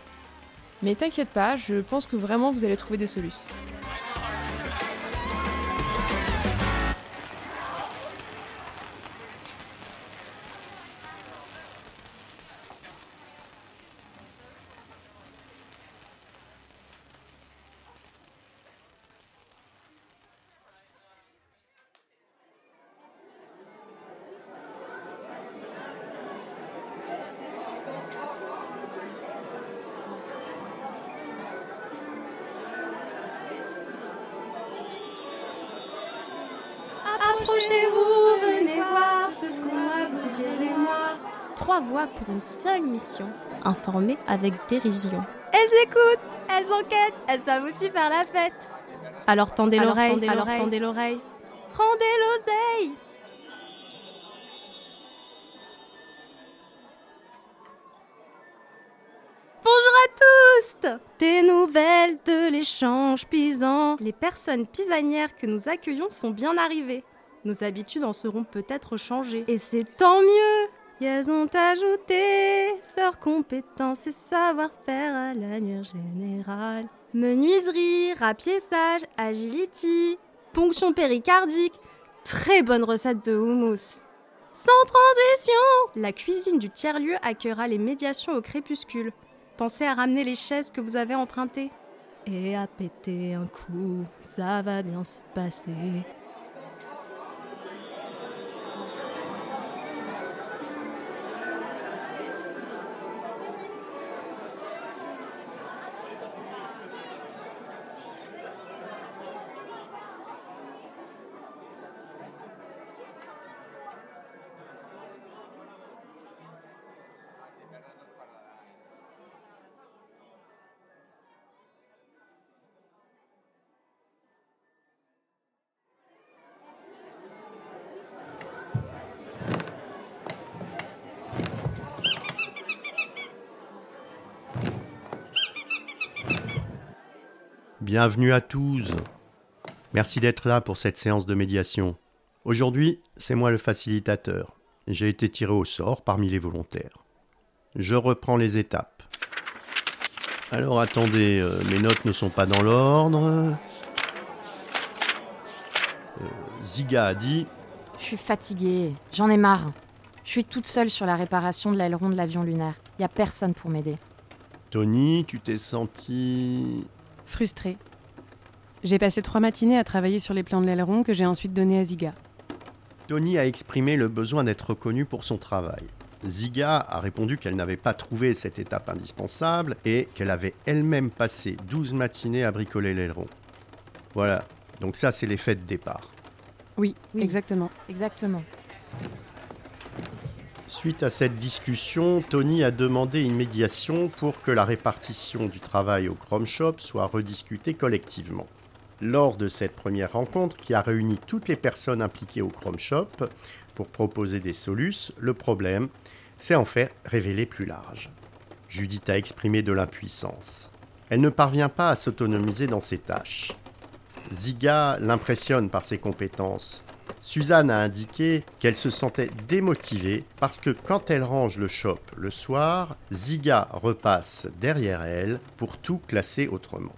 Mais t'inquiète pas, je pense que vraiment vous allez trouver des solutions. Voix pour une seule mission, informer avec dérision. Elles écoutent, elles enquêtent, elles savent aussi faire la fête. Alors tendez l'oreille, tendez alors l'oreille. tendez l'oreille. Rendez l'oseille Bonjour à tous Des nouvelles de l'échange pisant. Les personnes pisanières que nous accueillons sont bien arrivées. Nos habitudes en seront peut-être changées. Et c'est tant mieux Elles ont ajouté leurs compétences et savoir-faire à l'annuaire générale. Menuiserie, rapiessage, agility, ponction péricardique. Très bonne recette de houmous. Sans transition La cuisine du tiers-lieu accueillera les médiations au crépuscule. Pensez à ramener les chaises que vous avez empruntées. Et à péter un coup, ça va bien se passer. Bienvenue à tous. Merci d'être là pour cette séance de médiation. Aujourd'hui, c'est moi le facilitateur. J'ai été tiré au sort parmi les volontaires. Je reprends les étapes. Alors attendez, euh, mes notes ne sont pas dans l'ordre. Euh, Ziga a dit Je suis fatiguée, j'en ai marre. Je suis toute seule sur la réparation de l'aileron de l'avion lunaire. Y a personne pour m'aider. Tony, tu t'es senti. Frustrée. J'ai passé trois matinées à travailler sur les plans de l'aileron que j'ai ensuite donnés à Ziga. Tony a exprimé le besoin d'être reconnue pour son travail. Ziga a répondu qu'elle n'avait pas trouvé cette étape indispensable et qu'elle avait elle-même passé 12 matinées à bricoler l'aileron. Voilà, donc ça c'est l'effet de départ. Oui, exactement. Exactement. Suite à cette discussion, Tony a demandé une médiation pour que la répartition du travail au Chrome Shop soit rediscutée collectivement. Lors de cette première rencontre qui a réuni toutes les personnes impliquées au Chrome Shop pour proposer des solutions, le problème, c'est en fait révélé plus large. Judith a exprimé de l'impuissance. Elle ne parvient pas à s'autonomiser dans ses tâches. Ziga l'impressionne par ses compétences. Suzanne a indiqué qu'elle se sentait démotivée parce que quand elle range le shop le soir, Ziga repasse derrière elle pour tout classer autrement.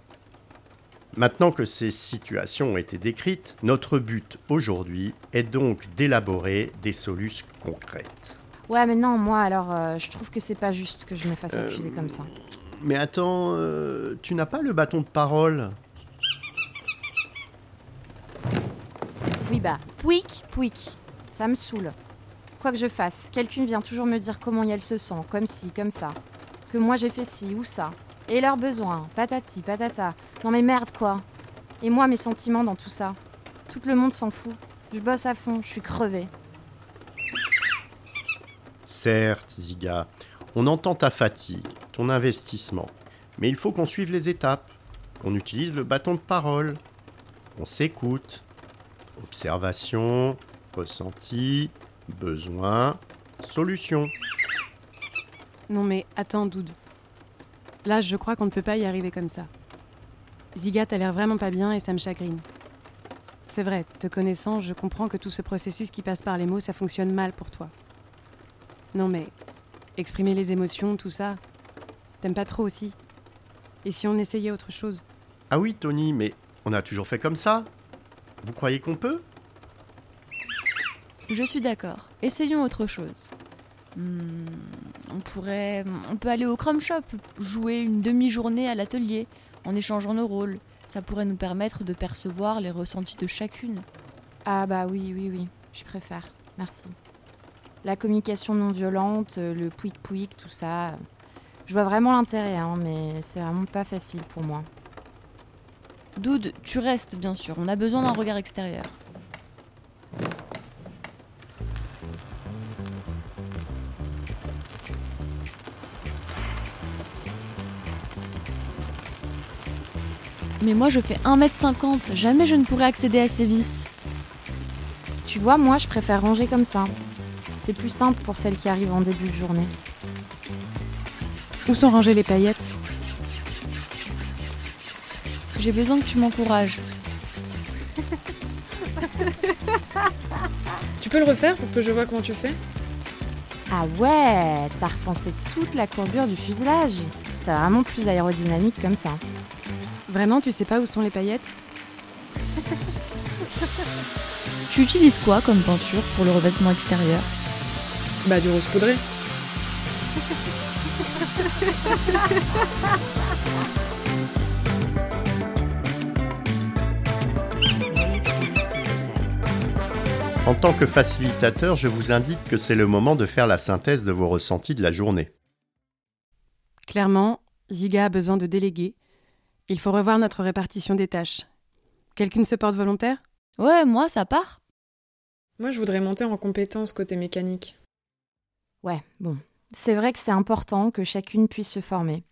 Maintenant que ces situations ont été décrites, notre but aujourd'hui est donc d'élaborer des solutions concrètes. Ouais, mais non, moi alors, euh, je trouve que c'est pas juste que je me fasse Euh, accuser comme ça. Mais attends, euh, tu n'as pas le bâton de parole? Bah, pouic, pouic. Ça me saoule. Quoi que je fasse, quelqu'un vient toujours me dire comment elle se sent, comme ci, comme ça. Que moi j'ai fait ci ou ça. Et leurs besoins, patati, patata. Non mais merde quoi. Et moi mes sentiments dans tout ça. Tout le monde s'en fout. Je bosse à fond, je suis crevée. Certes, Ziga, on entend ta fatigue, ton investissement. Mais il faut qu'on suive les étapes, qu'on utilise le bâton de parole. On s'écoute. Observation, ressenti, besoin, solution. Non mais attends, Doud. Là, je crois qu'on ne peut pas y arriver comme ça. Ziga, t'as l'air vraiment pas bien et ça me chagrine. C'est vrai, te connaissant, je comprends que tout ce processus qui passe par les mots, ça fonctionne mal pour toi. Non mais, exprimer les émotions, tout ça, t'aimes pas trop aussi? Et si on essayait autre chose? Ah oui, Tony, mais on a toujours fait comme ça Vous croyez qu'on peut? Je suis d'accord. Essayons autre chose. Hmm, on pourrait. On peut aller au Chrome Shop, jouer une demi-journée à l'atelier, en échangeant nos rôles. Ça pourrait nous permettre de percevoir les ressentis de chacune. Ah bah oui, oui, oui, je préfère. Merci. La communication non violente, le pouic pouic, tout ça. euh, Je vois vraiment l'intérêt, hein, mais c'est vraiment pas facile pour moi. Doud, tu restes bien sûr. On a besoin d'un regard extérieur. Mais moi je fais 1m50, jamais je ne pourrais accéder à ces vis. Tu vois, moi, je préfère ranger comme ça. C'est plus simple pour celles qui arrivent en début de journée. Où sont rangées les paillettes? J'ai besoin que tu m'encourages. Tu peux le refaire pour que je vois comment tu fais? Ah ouais, t'as repensé toute la courbure du fuselage. C'est vraiment plus aérodynamique comme ça. Vraiment, tu sais pas où sont les paillettes? Tu utilises quoi comme peinture pour le revêtement extérieur? Bah du rose poudré. En tant que facilitateur, je vous indique que c'est le moment de faire la synthèse de vos ressentis de la journée. Clairement, Ziga a besoin de déléguer. Il faut revoir notre répartition des tâches. Quelqu'une se porte volontaire? Ouais, moi ça part. Moi, je voudrais monter en compétence côté mécanique. Ouais, bon. C'est vrai que c'est important que chacune puisse se former.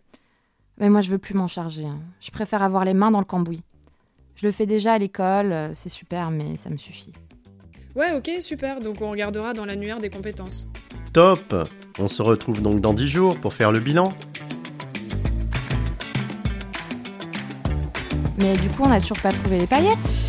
Mais moi, je veux plus m'en charger. hein. Je préfère avoir les mains dans le cambouis. Je le fais déjà à l'école, euh, c'est super, mais ça me suffit. Ouais, ok, super. Donc on regardera dans l'annuaire des compétences. Top On se retrouve donc dans 10 jours pour faire le bilan. Mais du coup, on n'a toujours pas trouvé les paillettes.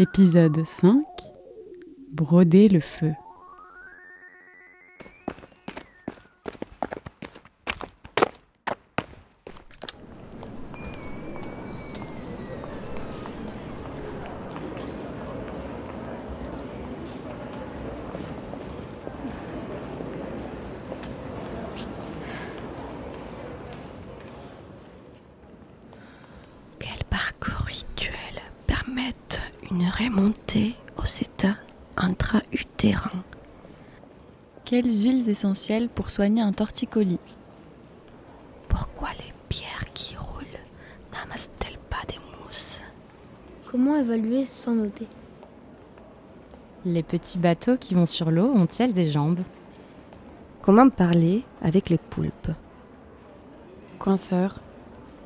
Épisode 5 Broder le feu. Essentielles pour soigner un torticolis Pourquoi les pierres qui roulent n'amassent-elles pas des mousses Comment évaluer sans noter Les petits bateaux qui vont sur l'eau ont-ils des jambes Comment parler avec les poulpes Coinceur,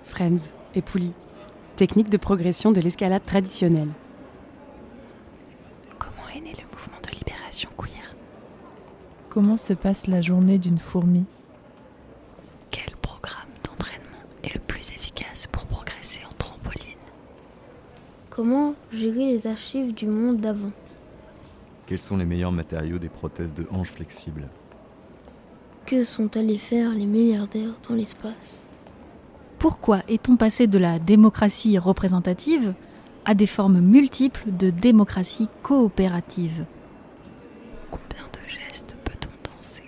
friends et poulies. Technique de progression de l'escalade traditionnelle. Comment est né le mouvement de libération queer Comment se passe la journée d'une fourmi Quel programme d'entraînement est le plus efficace pour progresser en trampoline Comment gérer les archives du monde d'avant Quels sont les meilleurs matériaux des prothèses de hanches flexibles Que sont allés faire les milliardaires dans l'espace Pourquoi est-on passé de la démocratie représentative à des formes multiples de démocratie coopérative Combien de gestes peut-on danser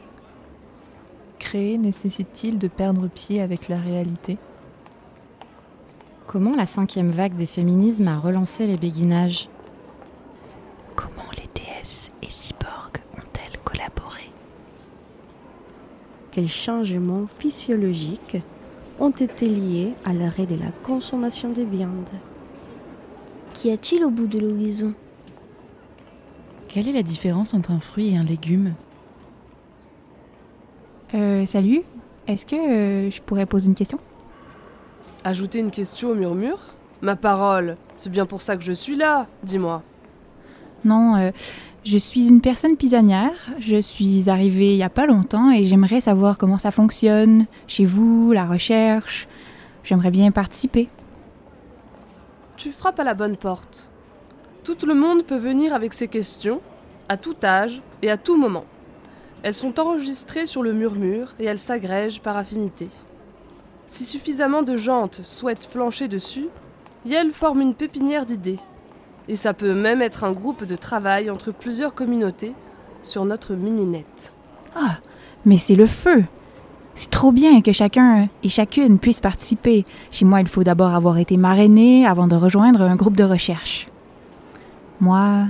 Créer nécessite-t-il de perdre pied avec la réalité? Comment la cinquième vague des féminismes a relancé les béguinages? Comment les déesses et cyborgs ont-elles collaboré? Quels changements physiologiques ont été liés à l'arrêt de la consommation de viande? Qu'y a-t-il au bout de l'horizon? Quelle est la différence entre un fruit et un légume? Euh, salut. Est-ce que euh, je pourrais poser une question? Ajouter une question au murmure? Ma parole, c'est bien pour ça que je suis là, dis-moi. Non, euh, je suis une personne pisanière. Je suis arrivée il y a pas longtemps et j'aimerais savoir comment ça fonctionne chez vous, la recherche. J'aimerais bien participer. Tu frappes à la bonne porte. Tout le monde peut venir avec ses questions, à tout âge et à tout moment. Elles sont enregistrées sur le murmure et elles s'agrègent par affinité. Si suffisamment de jantes souhaitent plancher dessus, Yel forme une pépinière d'idées. Et ça peut même être un groupe de travail entre plusieurs communautés sur notre mini-net. Ah, mais c'est le feu. C'est trop bien que chacun et chacune puisse participer. Chez moi, il faut d'abord avoir été marrainé avant de rejoindre un groupe de recherche. Moi,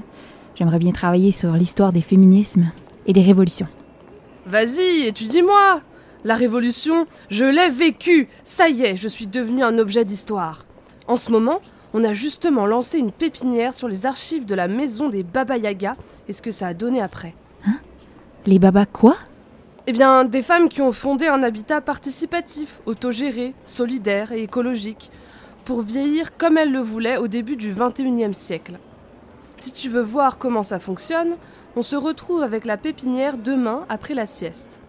j'aimerais bien travailler sur l'histoire des féminismes et des révolutions. Vas-y, étudie-moi La révolution, je l'ai vécue Ça y est, je suis devenu un objet d'histoire. En ce moment, on a justement lancé une pépinière sur les archives de la maison des Baba Yaga et ce que ça a donné après. Les babas quoi? Eh bien, des femmes qui ont fondé un habitat participatif, autogéré, solidaire et écologique, pour vieillir comme elles le voulaient au début du 21e siècle. Si tu veux voir comment ça fonctionne, on se retrouve avec la pépinière demain après la sieste.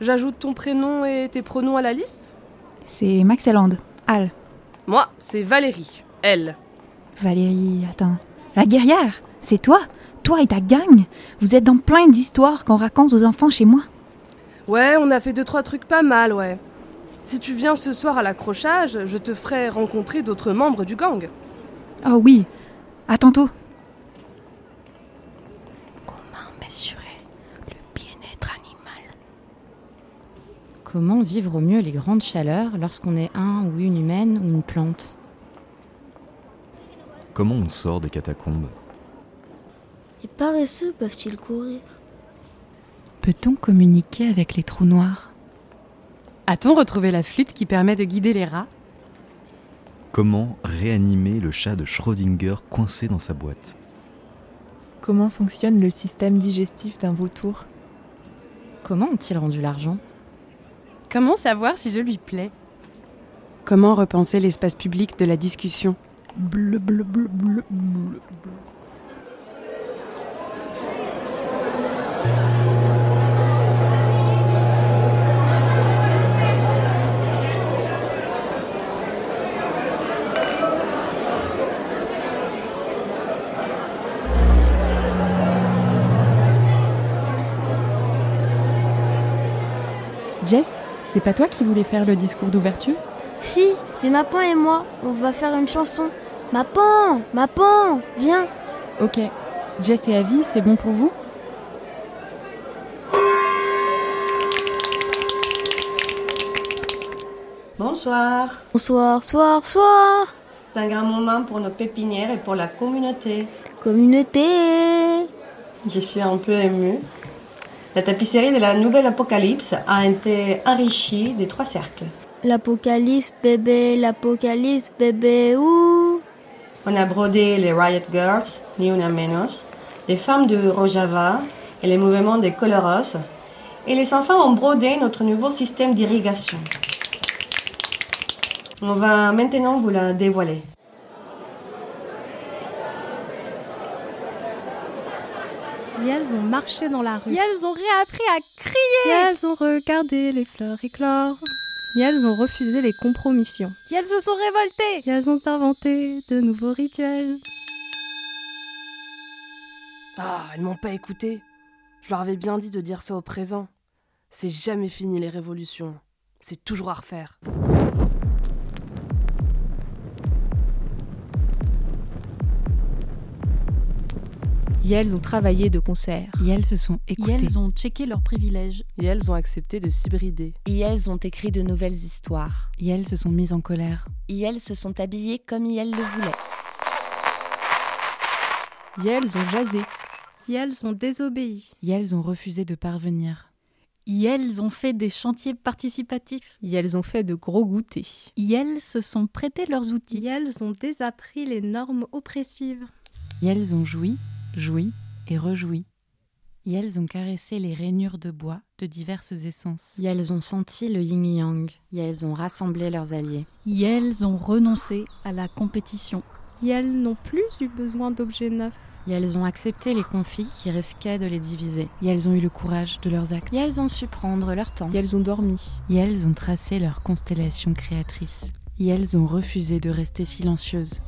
J'ajoute ton prénom et tes pronoms à la liste? C'est Maxelande. Al. Moi, c'est Valérie. Elle. Valérie, attends. La guerrière? C'est toi? Toi et ta gang? Vous êtes dans plein d'histoires qu'on raconte aux enfants chez moi? Ouais, on a fait deux trois trucs pas mal, ouais. Si tu viens ce soir à l'accrochage, je te ferai rencontrer d'autres membres du gang. Oh oui. À tantôt. Comment mesurer le bien-être animal Comment vivre au mieux les grandes chaleurs lorsqu'on est un ou une humaine ou une plante? Comment on sort des catacombes? Les paresseux peuvent-ils courir? Peut-on communiquer avec les trous noirs? A-t-on retrouvé la flûte qui permet de guider les rats? Comment réanimer le chat de Schrödinger coincé dans sa boîte? Comment fonctionne le système digestif d'un vautour? Comment ont-ils rendu l'argent? Comment savoir si je lui plais? Comment repenser l'espace public de la discussion? Bleu, bleu, bleu, bleu, bleu, bleu. Jess, c'est pas toi qui voulais faire le discours d'ouverture? Si, c'est Mapan et moi. On va faire une chanson. Mapan Mapan Viens Ok. Jess et Avi, c'est bon pour vous? Bonsoir. Bonsoir, soir, soir C'est un grand moment pour nos pépinières et pour la communauté. Communauté Je suis un peu émue. La tapisserie de la nouvelle Apocalypse a été enrichie des trois cercles. L'apocalypse, bébé, l'apocalypse, bébé, ouh On a brodé les Riot Girls, ni una menos, les femmes de Rojava et les mouvements des Coloros. Et les enfants ont brodé notre nouveau système d'irrigation. On va maintenant vous la dévoiler. Et elles ont marché dans la rue. Et elles ont réappris à crier. Et elles ont regardé les fleurs éclore. Et elles ont refusé les compromissions. Et elles se sont révoltées. Et elles ont inventé de nouveaux rituels. Ah, elles m'ont pas écouté. Je leur avais bien dit de dire ça au présent. C'est jamais fini les révolutions. C'est toujours à refaire. Et elles ont travaillé de concert. Et elles se sont Et écoutées. elles ont checké leurs privilèges. Et elles ont accepté de s'hybrider. Et elles ont écrit de nouvelles histoires. Et elles se sont mises en colère. Et elles se sont habillées comme elles le voulaient. Et elles ont jasé. Et elles ont désobéi. Et elles ont refusé de parvenir. Et elles ont fait des chantiers participatifs. Et elles ont fait de gros goûters. Et elles se sont prêtées leurs outils. Et elles ont désappris les normes oppressives. Et elles ont joui, joui et rejoui. Et elles ont caressé les rainures de bois de diverses essences. Et elles ont senti le yin-yang. Et elles ont rassemblé leurs alliés. Et elles ont renoncé à la compétition. Et elles n'ont plus eu besoin d'objets neufs. Et elles ont accepté les conflits qui risquaient de les diviser. Et elles ont eu le courage de leurs actes. Et elles ont su prendre leur temps. Et elles ont dormi. Et elles ont tracé leur constellation créatrice. Et elles ont refusé de rester silencieuses.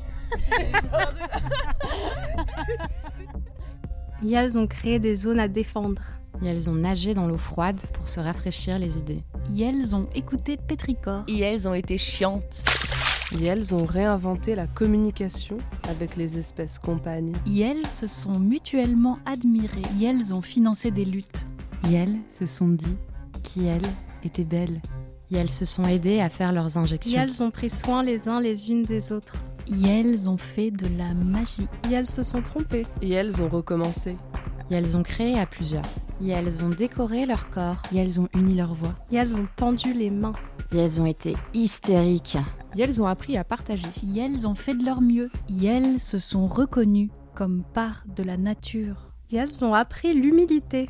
Et elles ont créé des zones à défendre. Et elles ont nagé dans l'eau froide pour se rafraîchir les idées. Et elles ont écouté Pétricor. Et elles ont été chiantes. Et elles ont réinventé la communication avec les espèces compagnes. Et elles se sont mutuellement admirées. Et elles ont financé des luttes. Et elles se sont dit qui elles étaient belles. Et elles se sont aidées à faire leurs Et injections. elles ont pris soin les uns les unes des autres. Et elles ont fait de la magie. Et elles se sont trompées. Et elles ont recommencé. Et elles ont créé à plusieurs. Et elles ont décoré leur corps. Et elles ont uni leur voix. Et elles ont tendu les mains. Et elles ont été hystériques. Et elles ont appris à partager. Et elles ont fait de leur mieux. Et elles se sont reconnues comme part de la nature. Et elles ont appris l'humilité.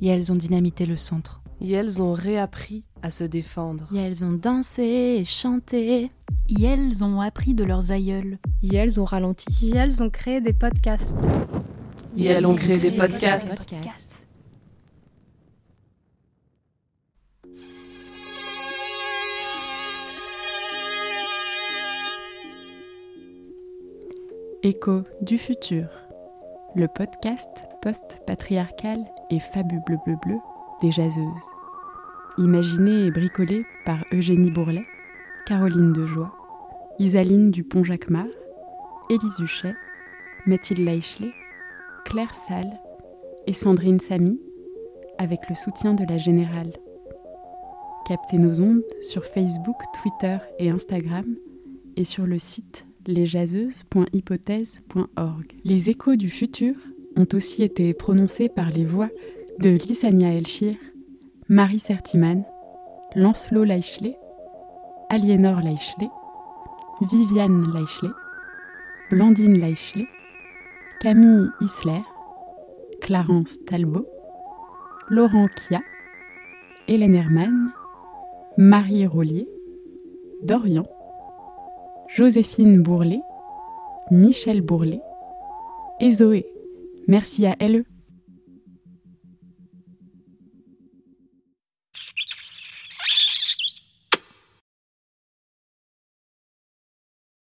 Et elles ont dynamité le centre. Et elles ont réappris à se défendre. Et elles ont dansé et chanté. Et elles ont appris de leurs aïeuls. Et elles ont ralenti. Et elles ont créé des podcasts. Et elles ont créé des podcasts. Écho du futur, le podcast post-patriarcal et fabuleux bleu bleu bleu des jaseuses. Imaginé et bricolé par Eugénie Bourlet, Caroline Dejoie, Isaline Dupont-Jacquemart, Élise Huchet, Mathilde Leichelet, Claire Salle et Sandrine Samy, avec le soutien de la Générale. Captez nos ondes sur Facebook, Twitter et Instagram et sur le site lesjaseuses.hypothèse.org. Les échos du futur ont aussi été prononcés par les voix de Lissania Elchir, Marie Sertiman, Lancelot Leichelet, Aliénor Leichelet, Viviane Leichelet, Blandine Leichelet, Camille Isler, Clarence Talbot, Laurent Kia, Hélène Hermann, Marie Rollier, Dorian, Joséphine Bourlet, Michel Bourlet et Zoé. Merci à LE